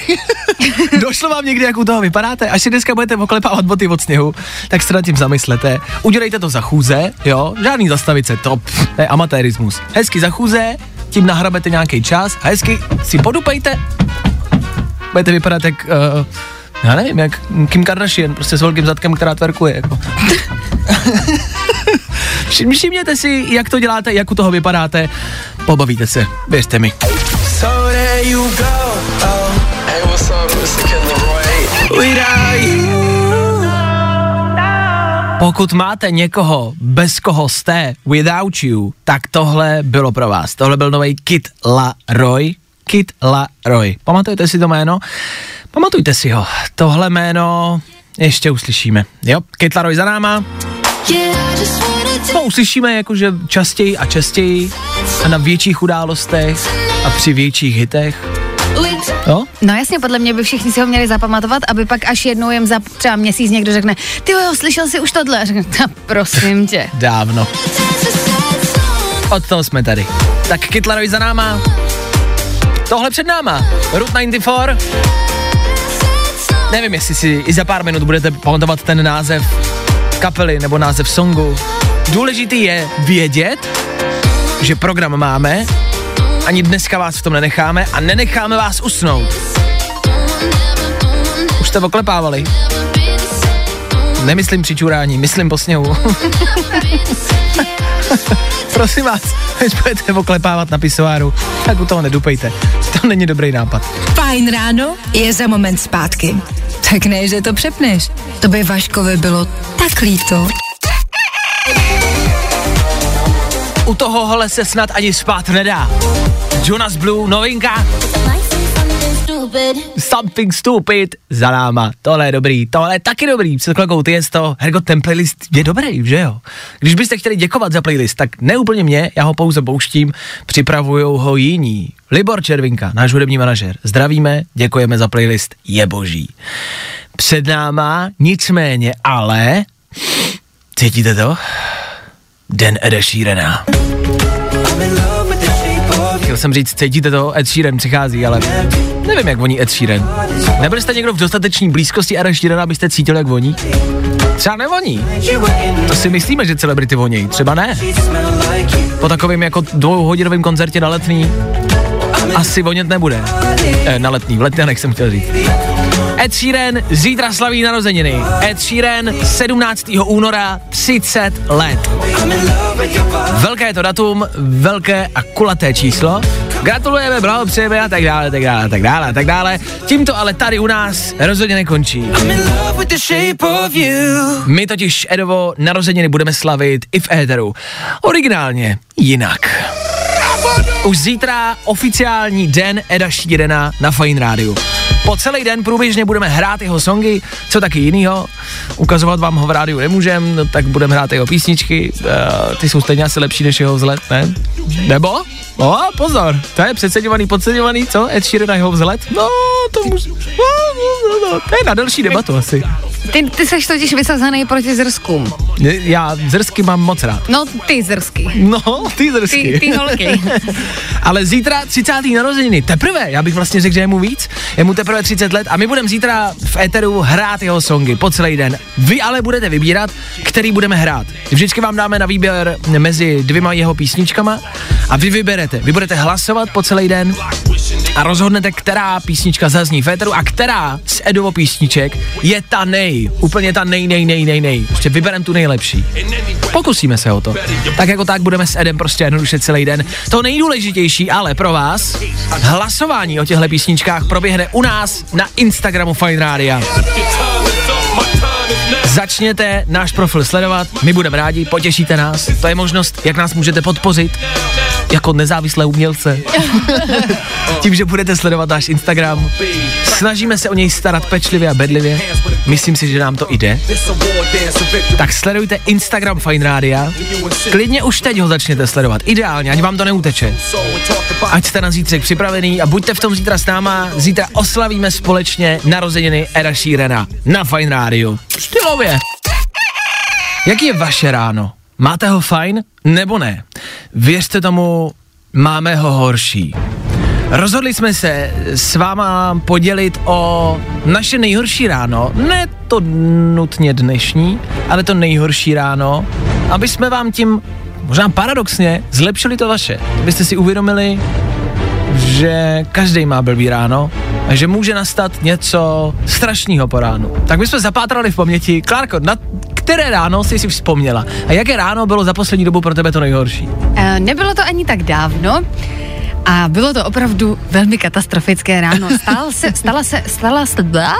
Došlo vám někdy, jak u toho vypadáte? Až si dneska budete oklepávat boty od sněhu, tak se nad tím zamyslete. Udělejte to za chůze, jo? Žádný zastavit se, to, pff, to je amatérismus. Hezky za chůze, tím nahrabete nějaký čas a hezky si podupejte. Budete vypadat jak, uh, já nevím, jak Kim Kardashian, prostě s velkým zadkem, která tverkuje, jako. Všim- Všimněte si, jak to děláte, jak u toho vypadáte, pobavíte se, věřte mi. So there you go. Oh. Hey, what's up? It's the Kid Leroy. Without you. Pokud máte někoho, bez koho jste, without you, tak tohle bylo pro vás. Tohle byl nový Kit Laroi. Kit Laroi. Pamatujete si to jméno? Pamatujte si ho. Tohle jméno ještě uslyšíme. Jo, Kit Laroi za náma. No, uslyšíme jakože častěji a častěji a na větších událostech a při větších hitech. No? No jasně, podle mě by všichni si ho měli zapamatovat, aby pak až jednou jen za třeba měsíc někdo řekne, ty jo, slyšel jsi už tohle? A řekne, "Ta, prosím tě. Dávno. Od toho jsme tady. Tak Kytlarovi za náma. Tohle před náma. Route 94. Nevím, jestli si i za pár minut budete pamatovat ten název kapely nebo název songu. Důležitý je vědět, že program máme, ani dneska vás v tom nenecháme a nenecháme vás usnout. Už jste oklepávali. Nemyslím přičurání, myslím po sněhu. Prosím vás, než budete oklepávat na pisoáru, tak u toho nedupejte. To není dobrý nápad. Fajn ráno je za moment zpátky. Tak ne, že to přepneš. To by Vaškovi bylo tak líto. U tohohle se snad ani spát nedá. Jonas Blue, novinka. Something stupid za náma. Tohle je dobrý, tohle je taky dobrý. Před chvilkou ty je to, Hergo, ten playlist je dobrý, že jo? Když byste chtěli děkovat za playlist, tak neúplně mě, já ho pouze pouštím, připravujou ho jiní. Libor Červinka, náš hudební manažer. Zdravíme, děkujeme za playlist, je boží. Před náma, nicméně, ale, cítíte to? Den Eda Sheerana. Chtěl jsem říct, cítíte to, Ed Sheeran přichází, ale nevím, jak voní Ed Sheeran. Nebyli jste někdo v dostatečné blízkosti Eda Sheerana, abyste cítil, jak voní? Třeba nevoní. To si myslíme, že celebrity voní, třeba ne. Po takovém jako dvouhodinovém koncertě na letný asi vonět nebude. Eh, na letný, v letňanech jsem chtěl říct. Ed Sheeran zítra slaví narozeniny. Ed Sheeran 17. února 30 let. Velké to datum, velké a kulaté číslo. Gratulujeme, blahopřejeme a tak dále, tak dále, tak dále, tak dále. Tímto ale tady u nás rozhodně nekončí. My totiž Edovo narozeniny budeme slavit i v éteru. Originálně jinak. Už zítra oficiální den Eda Sheerana na Fine Rádiu. Po celý den průběžně budeme hrát jeho songy, co taky jinýho. Ukazovat vám ho v rádiu nemůžem, no, tak budeme hrát jeho písničky. Uh, ty jsou stejně asi lepší než jeho vzhled, ne? Nebo? O, pozor, to je přeceňovaný, podceňovaný, co? Ed Sheeran a jeho vzhled? No, to může... No, no, no, no, to je na delší debatu asi. Ty, ty seš totiž vysazený proti zrskům. Já zrsky mám moc rád. No, ty zrsky. No, ty zrsky. Ty, ty holky. Ale zítra 30. narozeniny, teprve, já bych vlastně řekl, že je mu víc, je mu teprve 30 let a my budeme zítra v éteru hrát jeho songy po celý den. Vy ale budete vybírat, který budeme hrát. Vždycky vám dáme na výběr mezi dvěma jeho písničkama a vy vyberete. Vy budete hlasovat po celý den a rozhodnete, která písnička zazní v éteru a která z Edovo písniček je ta nej, úplně ta nej, nej, nej, nej, nej. Prostě vybereme tu nejlepší. Pokusíme se o to. Tak jako tak budeme s Edem prostě jednoduše celý den. To nejdůležitější ale pro vás, hlasování o těchto písničkách proběhne u nás na Instagramu Fine Radio. Začněte náš profil sledovat, my budeme rádi, potěšíte nás. To je možnost, jak nás můžete podpořit jako nezávislé umělce. Tím, že budete sledovat náš Instagram. Snažíme se o něj starat pečlivě a bedlivě. Myslím si, že nám to jde. Tak sledujte Instagram Fine Rádia. Klidně už teď ho začněte sledovat. Ideálně, ať vám to neuteče. Ať jste na zítřek připravený a buďte v tom zítra s náma. Zítra oslavíme společně narozeniny Era Sheerana na Fine Rádiu. Stylově. Jaký je vaše ráno? Máte ho fajn nebo ne? Věřte tomu, máme ho horší. Rozhodli jsme se s váma podělit o naše nejhorší ráno, ne to nutně dnešní, ale to nejhorší ráno, aby jsme vám tím možná paradoxně zlepšili to vaše. Abyste si uvědomili, že každý má blbý ráno že může nastat něco strašného po ránu. Tak my jsme zapátrali v paměti. Klárko, na které ráno jsi si vzpomněla? A jaké ráno bylo za poslední dobu pro tebe to nejhorší? E, nebylo to ani tak dávno. A bylo to opravdu velmi katastrofické ráno. Stala se, stala se, stala se, blá,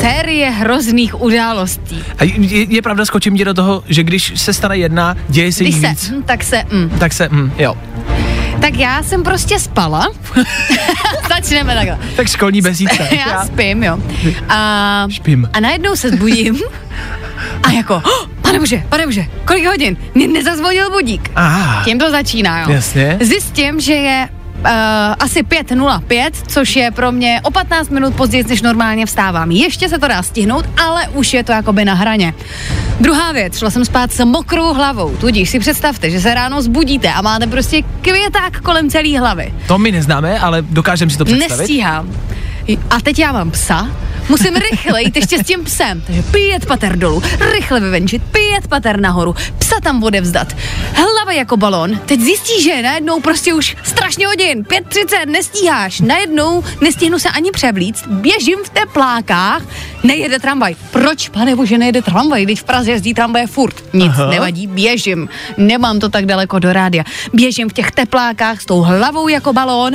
série hrozných událostí. A je, je pravda, skočím ti do toho, že když se stane jedna, děje se Když jich se, víc. hm, tak se, hm. Tak se, hm, jo. Tak já jsem prostě spala. Začneme takhle. Tak školní besídka. já spím, jo. A, Špím. a najednou se zbudím a jako, oh, pane bože, pane bože, kolik hodin? Mě nezazvonil budík. Aha. Tím to začíná, jo. Jasně. Zjistím, že je uh, asi 5.05, což je pro mě o 15 minut později, než normálně vstávám. Ještě se to dá stihnout, ale už je to jakoby na hraně. Druhá věc, šla jsem spát s mokrou hlavou, tudíž si představte, že se ráno zbudíte a máte prostě květák kolem celé hlavy. To my neznáme, ale dokážeme si to představit. Nestíhám. A teď já mám psa, musím rychle jít ještě s tím psem. Takže pět pater dolů, rychle vyvenčit, pět pater nahoru, psa tam odevzdat. Hlava jako balon. Teď zjistí, že najednou prostě už strašně hodin, 5.30, nestíháš. Najednou nestihnu se ani převlíct, běžím v teplákách, nejede tramvaj. Proč, pane bože, nejede tramvaj, teď v Praze jezdí tramvaje furt. Nic, Aha. nevadí, běžím. Nemám to tak daleko do rádia. Běžím v těch teplákách s tou hlavou jako balón,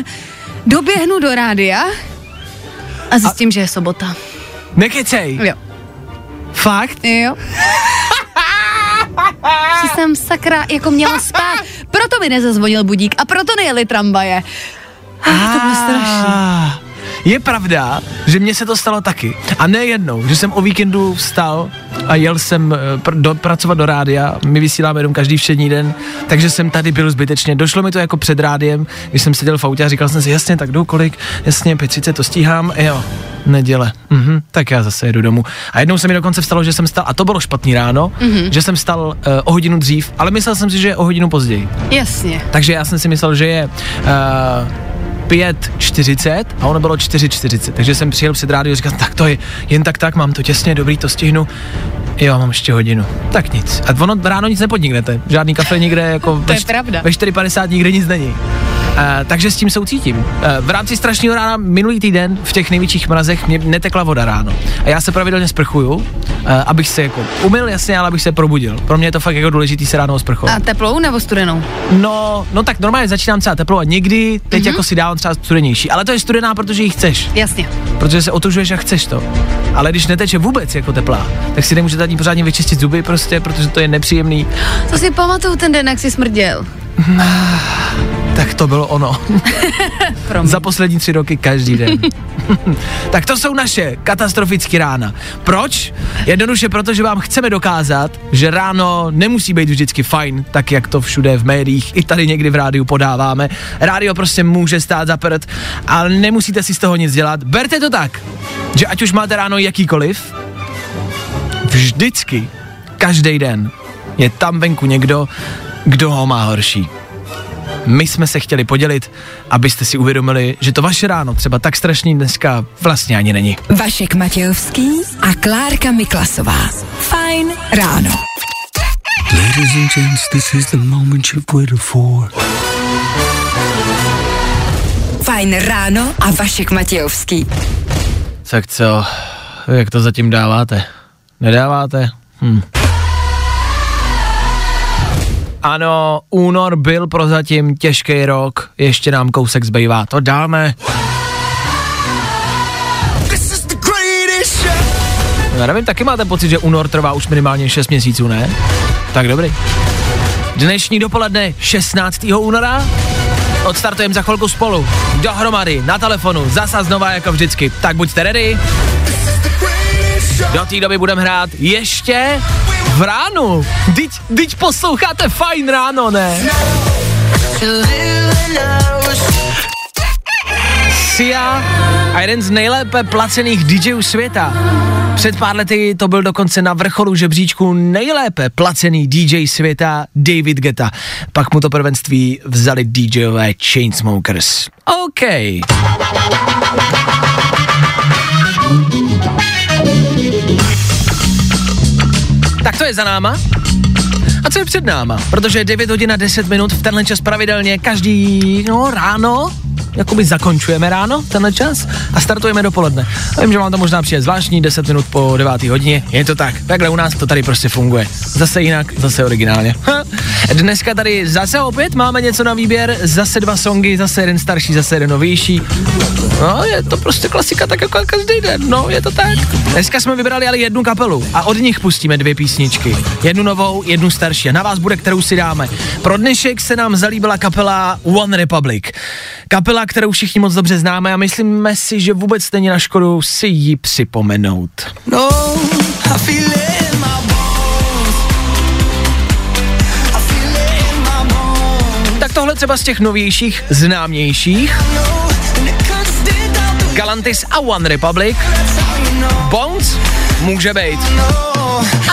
doběhnu do rádia, a zjistím, a... že je sobota. Nekecej. Jo. Fakt? Jo. že jsem sakra jako měla spát. Proto mi nezazvonil budík a proto nejeli tramvaje. Ah, to bylo strašné. Je pravda, že mně se to stalo taky. A ne jednou, že jsem o víkendu vstal a jel jsem eh, pr- do, pracovat do rádia. My vysíláme jenom každý všední den, takže jsem tady byl zbytečně. Došlo mi to jako před rádiem, když jsem seděl v autě a říkal jsem si, jasně, tak jdu kolik, jasně, 5.30 to stíhám, jo, neděle, mhm, tak já zase jedu domů. A jednou se mi dokonce vstalo, že jsem stal, a to bylo špatný ráno, mm-hmm. že jsem stal uh, o hodinu dřív, ale myslel jsem si, že je o hodinu později. Jasně. Takže já jsem si myslel, že je uh, 5.40 a ono bylo 4.40, takže jsem přijel před rádio a říkal, tak to je jen tak tak, mám to těsně, dobrý, to stihnu. Jo, mám ještě hodinu. Tak nic. A ono ráno nic nepodniknete. Žádný kafe nikde jako to ve, je pravda. ve 4.50 nikde nic není. Uh, takže s tím soucítím. Uh, v rámci strašného rána minulý týden v těch největších mrazech mě netekla voda ráno. A já se pravidelně sprchuju, uh, abych se jako umyl, jasně, ale abych se probudil. Pro mě je to fakt jako důležitý se ráno sprchovat. A teplou nebo studenou? No, no tak normálně začínám třeba teplou a někdy teď mm-hmm. jako si dávám třeba studenější. Ale to je studená, protože ji chceš. Jasně. Protože se otužuješ a chceš to. Ale když neteče vůbec jako teplá, tak si nemůžete ani pořádně vyčistit zuby prostě, protože to je nepříjemný. To si pamatuju ten den, jak jsi smrděl. Tak to bylo ono. Za poslední tři roky každý den. tak to jsou naše katastrofické rána. Proč? Jednoduše proto, že vám chceme dokázat, že ráno nemusí být vždycky fajn, tak jak to všude v médiích i tady někdy v rádiu podáváme. Rádio prostě může stát za prd, ale nemusíte si z toho nic dělat. Berte to tak, že ať už máte ráno jakýkoliv, vždycky, každý den je tam venku někdo, kdo ho má horší. My jsme se chtěli podělit, abyste si uvědomili, že to vaše ráno třeba tak strašný dneska vlastně ani není. Vašek Matějovský a Klárka Miklasová. Fajn ráno. Ladies and gents, this is the moment you've waited for. Fajn ráno a Vašek Matějovský. Tak co, jak to zatím dáváte? Nedáváte? Hm. Ano, únor byl prozatím těžký rok, ještě nám kousek zbývá, to dáme. Já nevím, taky máte pocit, že únor trvá už minimálně 6 měsíců, ne? Tak dobrý. Dnešní dopoledne 16. února odstartujeme za chvilku spolu. Dohromady, na telefonu, zasa znova jako vždycky. Tak buďte ready. Do té doby budeme hrát ještě v ránu. Teď, teď posloucháte fajn ráno, ne? Sia a jeden z nejlépe placených DJů světa. Před pár lety to byl dokonce na vrcholu žebříčku nejlépe placený DJ světa David Geta. Pak mu to prvenství vzali DJové Chainsmokers. OK. Tak to je za náma. A co je před náma? Protože je 9 hodin a 10 minut v tenhle čas pravidelně každý no, ráno jakoby zakončujeme ráno, tenhle čas, a startujeme dopoledne. A vím, že vám to možná přijde zvláštní, 10 minut po 9. hodině, je to tak. Takhle u nás to tady prostě funguje. Zase jinak, zase originálně. Ha. Dneska tady zase opět máme něco na výběr, zase dva songy, zase jeden starší, zase jeden novější. No, je to prostě klasika tak jako každý den, no, je to tak. Dneska jsme vybrali ale jednu kapelu a od nich pustíme dvě písničky. Jednu novou, jednu starší. A na vás bude, kterou si dáme. Pro dnešek se nám zalíbila kapela One Republic. Kapela, kterou všichni moc dobře známe a myslíme si, že vůbec není na škodu si ji připomenout. No, I feel it. Tak to tohle třeba z těch novějších, známějších. Galantis a One Republic. Bones může být.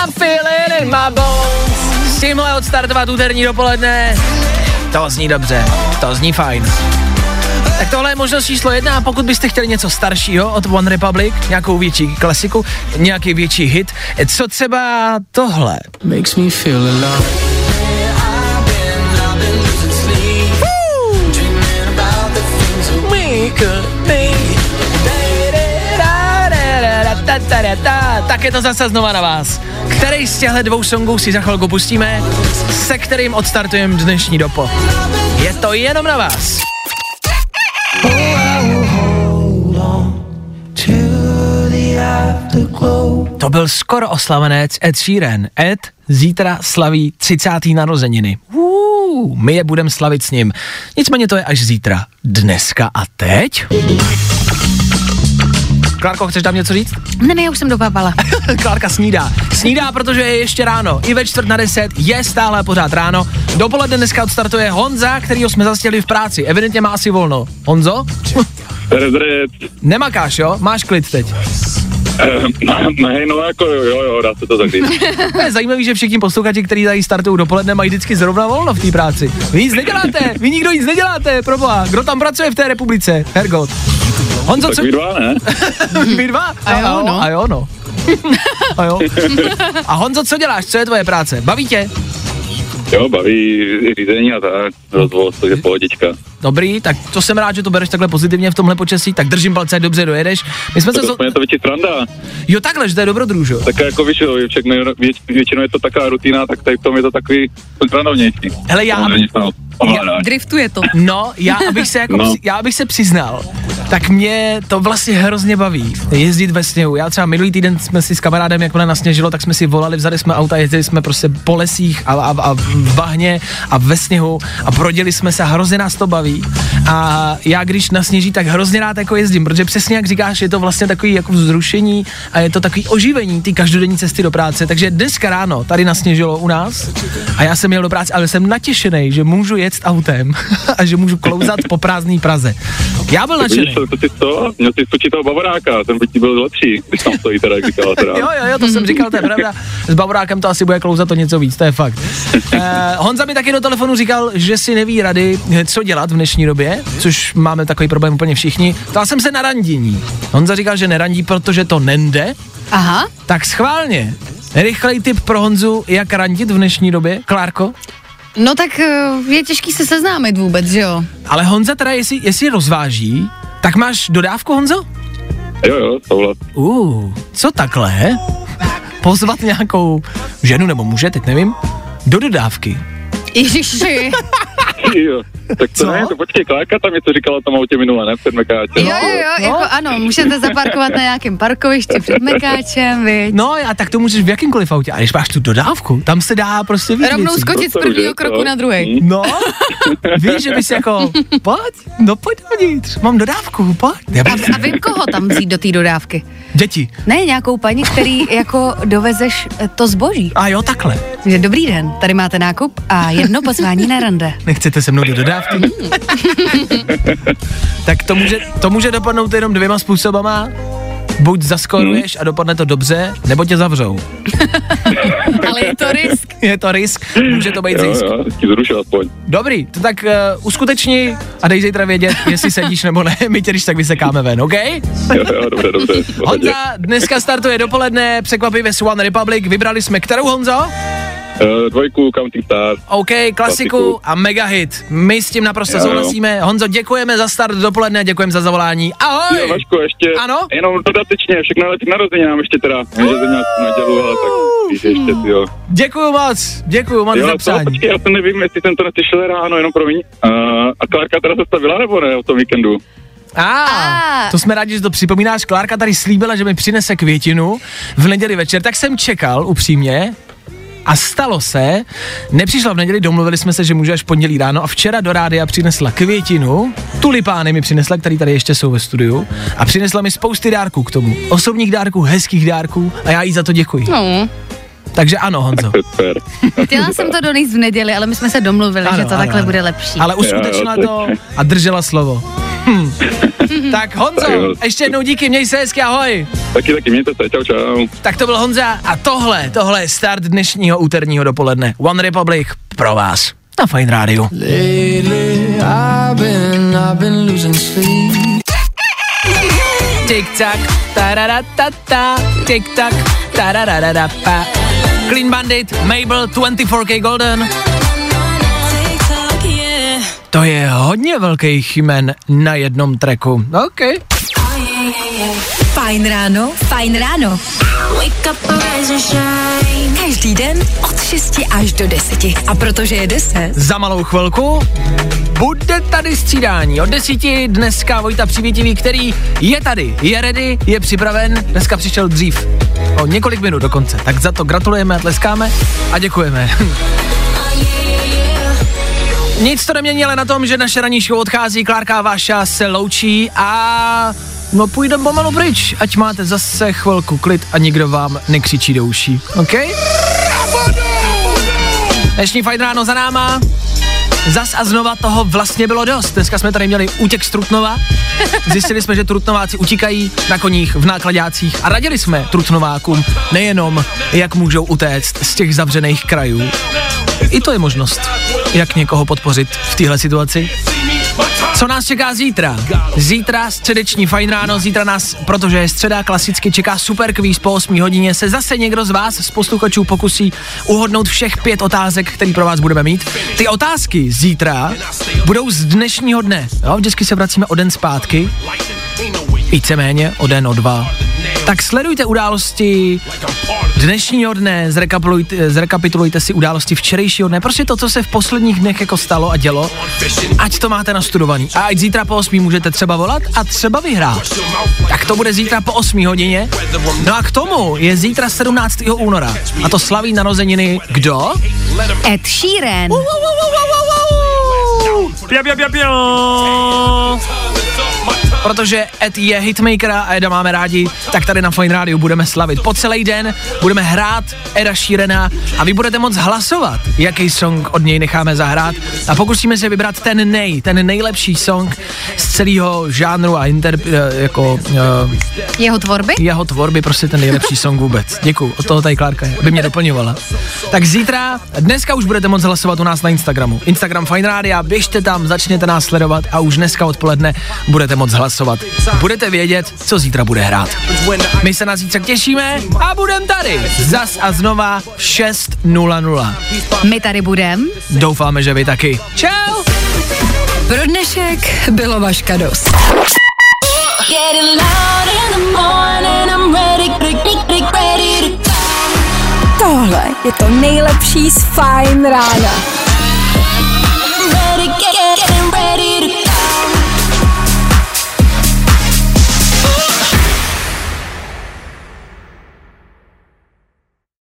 I'm feeling in my bones. S tímhle odstartovat úterní dopoledne. To zní dobře, to zní fajn. Tak tohle je možnost číslo jedna a pokud byste chtěli něco staršího od One Republic, nějakou větší klasiku, nějaký větší hit, co třeba tohle? Makes me feel alive. Tak je to zase znova na vás. Který z těchto dvou songů si za chvilku pustíme, se kterým odstartujeme dnešní dopo. Je to jenom na vás. To byl skoro oslavenec Ed Sheeran. Ed zítra slaví 30. narozeniny. Uh, my je budeme slavit s ním. Nicméně to je až zítra. Dneska a teď? Klárko, chceš tam něco říct? Ne, ne, já už jsem dopápala. Klárka snídá. Snídá, protože je ještě ráno. I ve čtvrt na deset je stále pořád ráno. Dopoledne dneska odstartuje Honza, kterýho jsme zastěli v práci. Evidentně má asi volno. Honzo? Nemakáš, jo? Máš klid teď. No jako jo, jo, jo, dá se to zakrýt. To je zajímavý, že všichni posluchači, kteří tady startují dopoledne, mají vždycky zrovna volno v té práci. Vy nic neděláte, vy nikdo nic neděláte, proboha. Kdo tam pracuje v té republice? Hergot. Honzo, tak co? vy dva, ne? Vy dva? A jo, no. A jo, no. A jo. A Honzo, co děláš? Co je tvoje práce? Baví tě? Jo, baví řízení a tak, rozvoz, takže pohodička. Dobrý, tak to jsem rád, že to bereš takhle pozitivně v tomhle počasí, tak držím palce, ať dobře dojedeš. My jsme se... So... aspoň je to větší sranda. Jo, takhle, že to je dobrodružo. Tak jako víš, jo, všechno, věč, většinou je to taková rutina, tak tady v tom je to takový srandovnější. Hele, já- snad. Ovládá. Driftuje to. No, já abych se jako, No. no. já abych se přiznal, tak mě to vlastně hrozně baví, jezdit ve sněhu. Já třeba minulý týden jsme si s kamarádem, jakmile nasněžilo, tak jsme si volali, vzali jsme auta, jezdili jsme prostě po lesích a, a, a v bahně a ve sněhu a proděli jsme se, hrozně nás to baví. A já když nasněží, tak hrozně rád jako jezdím, protože přesně jak říkáš, je to vlastně takový jako vzrušení a je to takový oživení ty každodenní cesty do práce. Takže dneska ráno tady nasněžilo u nás a já jsem jel do práce, ale jsem natěšený, že můžu jet autem a že můžu klouzat po prázdné Praze. Já byl nadšený. To, to, ty to, měl jsi toho bavoráka, ten by ti byl lepší, když tam stojí teda, jak říkala teda. Jo, jo, jo, to jsem říkal, to je pravda. S Bavorákem to asi bude klouzat to něco víc, to je fakt. Eh, Honza mi taky do telefonu říkal, že si neví rady, eh, co dělat v dnešní době, což máme takový problém úplně všichni. Ptal jsem se na randění. Honza říkal, že nerandí, protože to nende, Aha, tak schválně. Rychlej tip pro Honzu, jak randit v dnešní době, Klárko? no tak eh, je těžký se seznámit vůbec, že jo? Ale Honza teda, jestli, jestli rozváží, tak máš dodávku, Honzo? Jo, jo, souhlas. Uh, co takhle? Pozvat nějakou ženu nebo muže, teď nevím, do dodávky. Ježiši. jo. Tak to Co? ne, to počkej, Klárka tam něco říkala o tom autě minule, ne, před Mekáčem. Jo, jo, jo, no. jako ano, můžete zaparkovat na nějakém parkovišti před Mekáčem, viď? No a tak to můžeš v jakýmkoliv autě, a když máš tu dodávku, tam se dá prostě víc Rovnou skočit z prvního kroku No. na druhý. Hm. No, víš, že bys jako, pojď, no pojď dovnitř, mám dodávku, pojď. A, a vím, koho tam vzít do té dodávky. Děti. Ne, nějakou paní, který jako dovezeš eh, to zboží. A jo, takhle. Že dobrý den, tady máte nákup a jedno pozvání na rande. Nechcete se mnou do dodávky? tak to může, to může dopadnout jenom dvěma způsobama. Buď zaskoruješ a dopadne to dobře, nebo tě zavřou. Ale je to risk. Je to risk, může to být Jo, zisk. jo, ti zrušil aspoň. Dobrý, to tak uh, uskutečni a dej zítra vědět, jestli sedíš nebo ne. My tě když tak vysekáme ven, OK? Jo, jo, dobře, dobře. Honza, dneska startuje dopoledne, překvapivě s One Republic. Vybrali jsme kterou, Honzo? Eh, dvojku, Counting Star. OK, klasiku Klasiku. a mega hit. My s tím naprosto Jo, jo. souhlasíme. Honzo, děkujeme za start dopoledne, děkujeme za zavolání. Ahoj! Jo, Vašku, ještě, Ano? jenom dodatečně, všechno nejlepší narozeninám ještě teda, že měl tu nedělu, ale tak víš, ještě ty jo. Děkuju moc, děkuju moc Jo, za to, psání. počkej, já jsem nevím, jestli jsem to neslyšel ráno, jenom promiň. Uh, a Klárka teda se stavila nebo ne o tom víkendu? A, A. to jsme rádi, že to připomínáš. Klárka tady slíbila, že mi přinese květinu v neděli večer, tak jsem čekal upřímně. A stalo se, nepřišla v neděli, domluvili jsme se, že může až v pondělí ráno a včera do rádia přinesla květinu, tulipány mi přinesla, který tady ještě jsou ve studiu a přinesla mi spousty dárků k tomu. Osobních dárků, hezkých dárků a já jí za to děkuji. No, Takže ano, Honzo. Super. Chtěla jsem to donést v neděli, ale my jsme se domluvili, Ano, že to ano, takhle ano. bude lepší. Ale uskutečnila to a držela slovo. Hm. tak Honzo, Tak jo. ještě jednou díky, měj se hezky, ahoj. Taky, taky, mějte se, čau, čau. Tak to byl Honza a tohle, tohle je start dnešního úterního dopoledne. One Republic pro vás na Fine Radio. Tik-tak, tararatata, tik-tak, tarararadapa. Clean Bandit, Mabel, 24K Golden. To je hodně velký jmen na jednom tracku. OK. Fajn ráno, fajn ráno. Každý den od 6 až do 10. A protože je 10, Za malou chvilku bude tady střídání. Od desíti dneska Vojta Přivětivý, který je tady, je ready, je připraven. Dneska přišel dřív. O několik minut dokonce. Tak za to gratulujeme, tleskáme a děkujeme. Nic to nemění ale na tom, že naše ranní show odchází, Klárka a Váša se loučí a no půjdeme pomalu pryč, ať máte zase chvilku klid a nikdo vám nekřičí do uší, OK? Dnešní fajn ráno za náma. Zas a znova toho vlastně bylo dost. Dneska jsme tady měli útěk z Trutnova. Zjistili jsme, že Trutnováci utíkají na koních, v nákladácích a radili jsme Trutnovákům nejenom, jak můžou utéct z těch zavřených krajů. I to je možnost, jak někoho podpořit v téhle situaci. Co nás čeká zítra? Zítra středeční fajn ráno, zítra nás, protože je středa, klasicky čeká super kvíz po 8 hodině, se zase někdo z vás, z posluchačů, pokusí uhodnout všech pět otázek, který pro vás budeme mít. Ty otázky zítra budou z dnešního dne. Jo, vždycky se vracíme o den zpátky, víceméně o den, o dva. Tak sledujte události dnešního dne, zrekapitulujte, zrekapitulujte si události včerejšího dne, prostě to, co se v posledních dnech jako stalo a dělo, ať to máte nastudovaný. A ať zítra po 8 můžete třeba volat a třeba vyhrát. Tak to bude zítra po 8 hodině. No a k tomu je zítra 17. února. A to slaví narozeniny kdo? Ed Sheeran. Pia, pia, pia, pia. Protože Ed je hitmaker a Eda máme rádi, tak tady na Fine Radio budeme slavit. Po celý den budeme hrát Eda Sheerana a vy budete moc hlasovat, jaký song od něj necháme zahrát a pokusíme se vybrat ten nej, ten nejlepší song z celého žánru a inter, eh, jako uh, Jeho tvorby? jeho tvorby, prostě ten nejlepší song vůbec. Děkuju, od toho tady Klárka je, aby mě doplňovala. Tak zítra, dneska už budete moc hlasovat u nás na Instagramu. Instagram Fine Radio, běžte tam, začněte nás sledovat a už dneska odpoledne budete moc hlasovat. Budete vědět, co zítra bude hrát. My se na zítra těšíme a budeme tady. Zas a znova v 6.00. My tady budem. Doufáme, že vy taky. Čau! pro dnešek bylo vaška dost. Getting loud in the morning, I'm ready, ready, ready to Tohle je to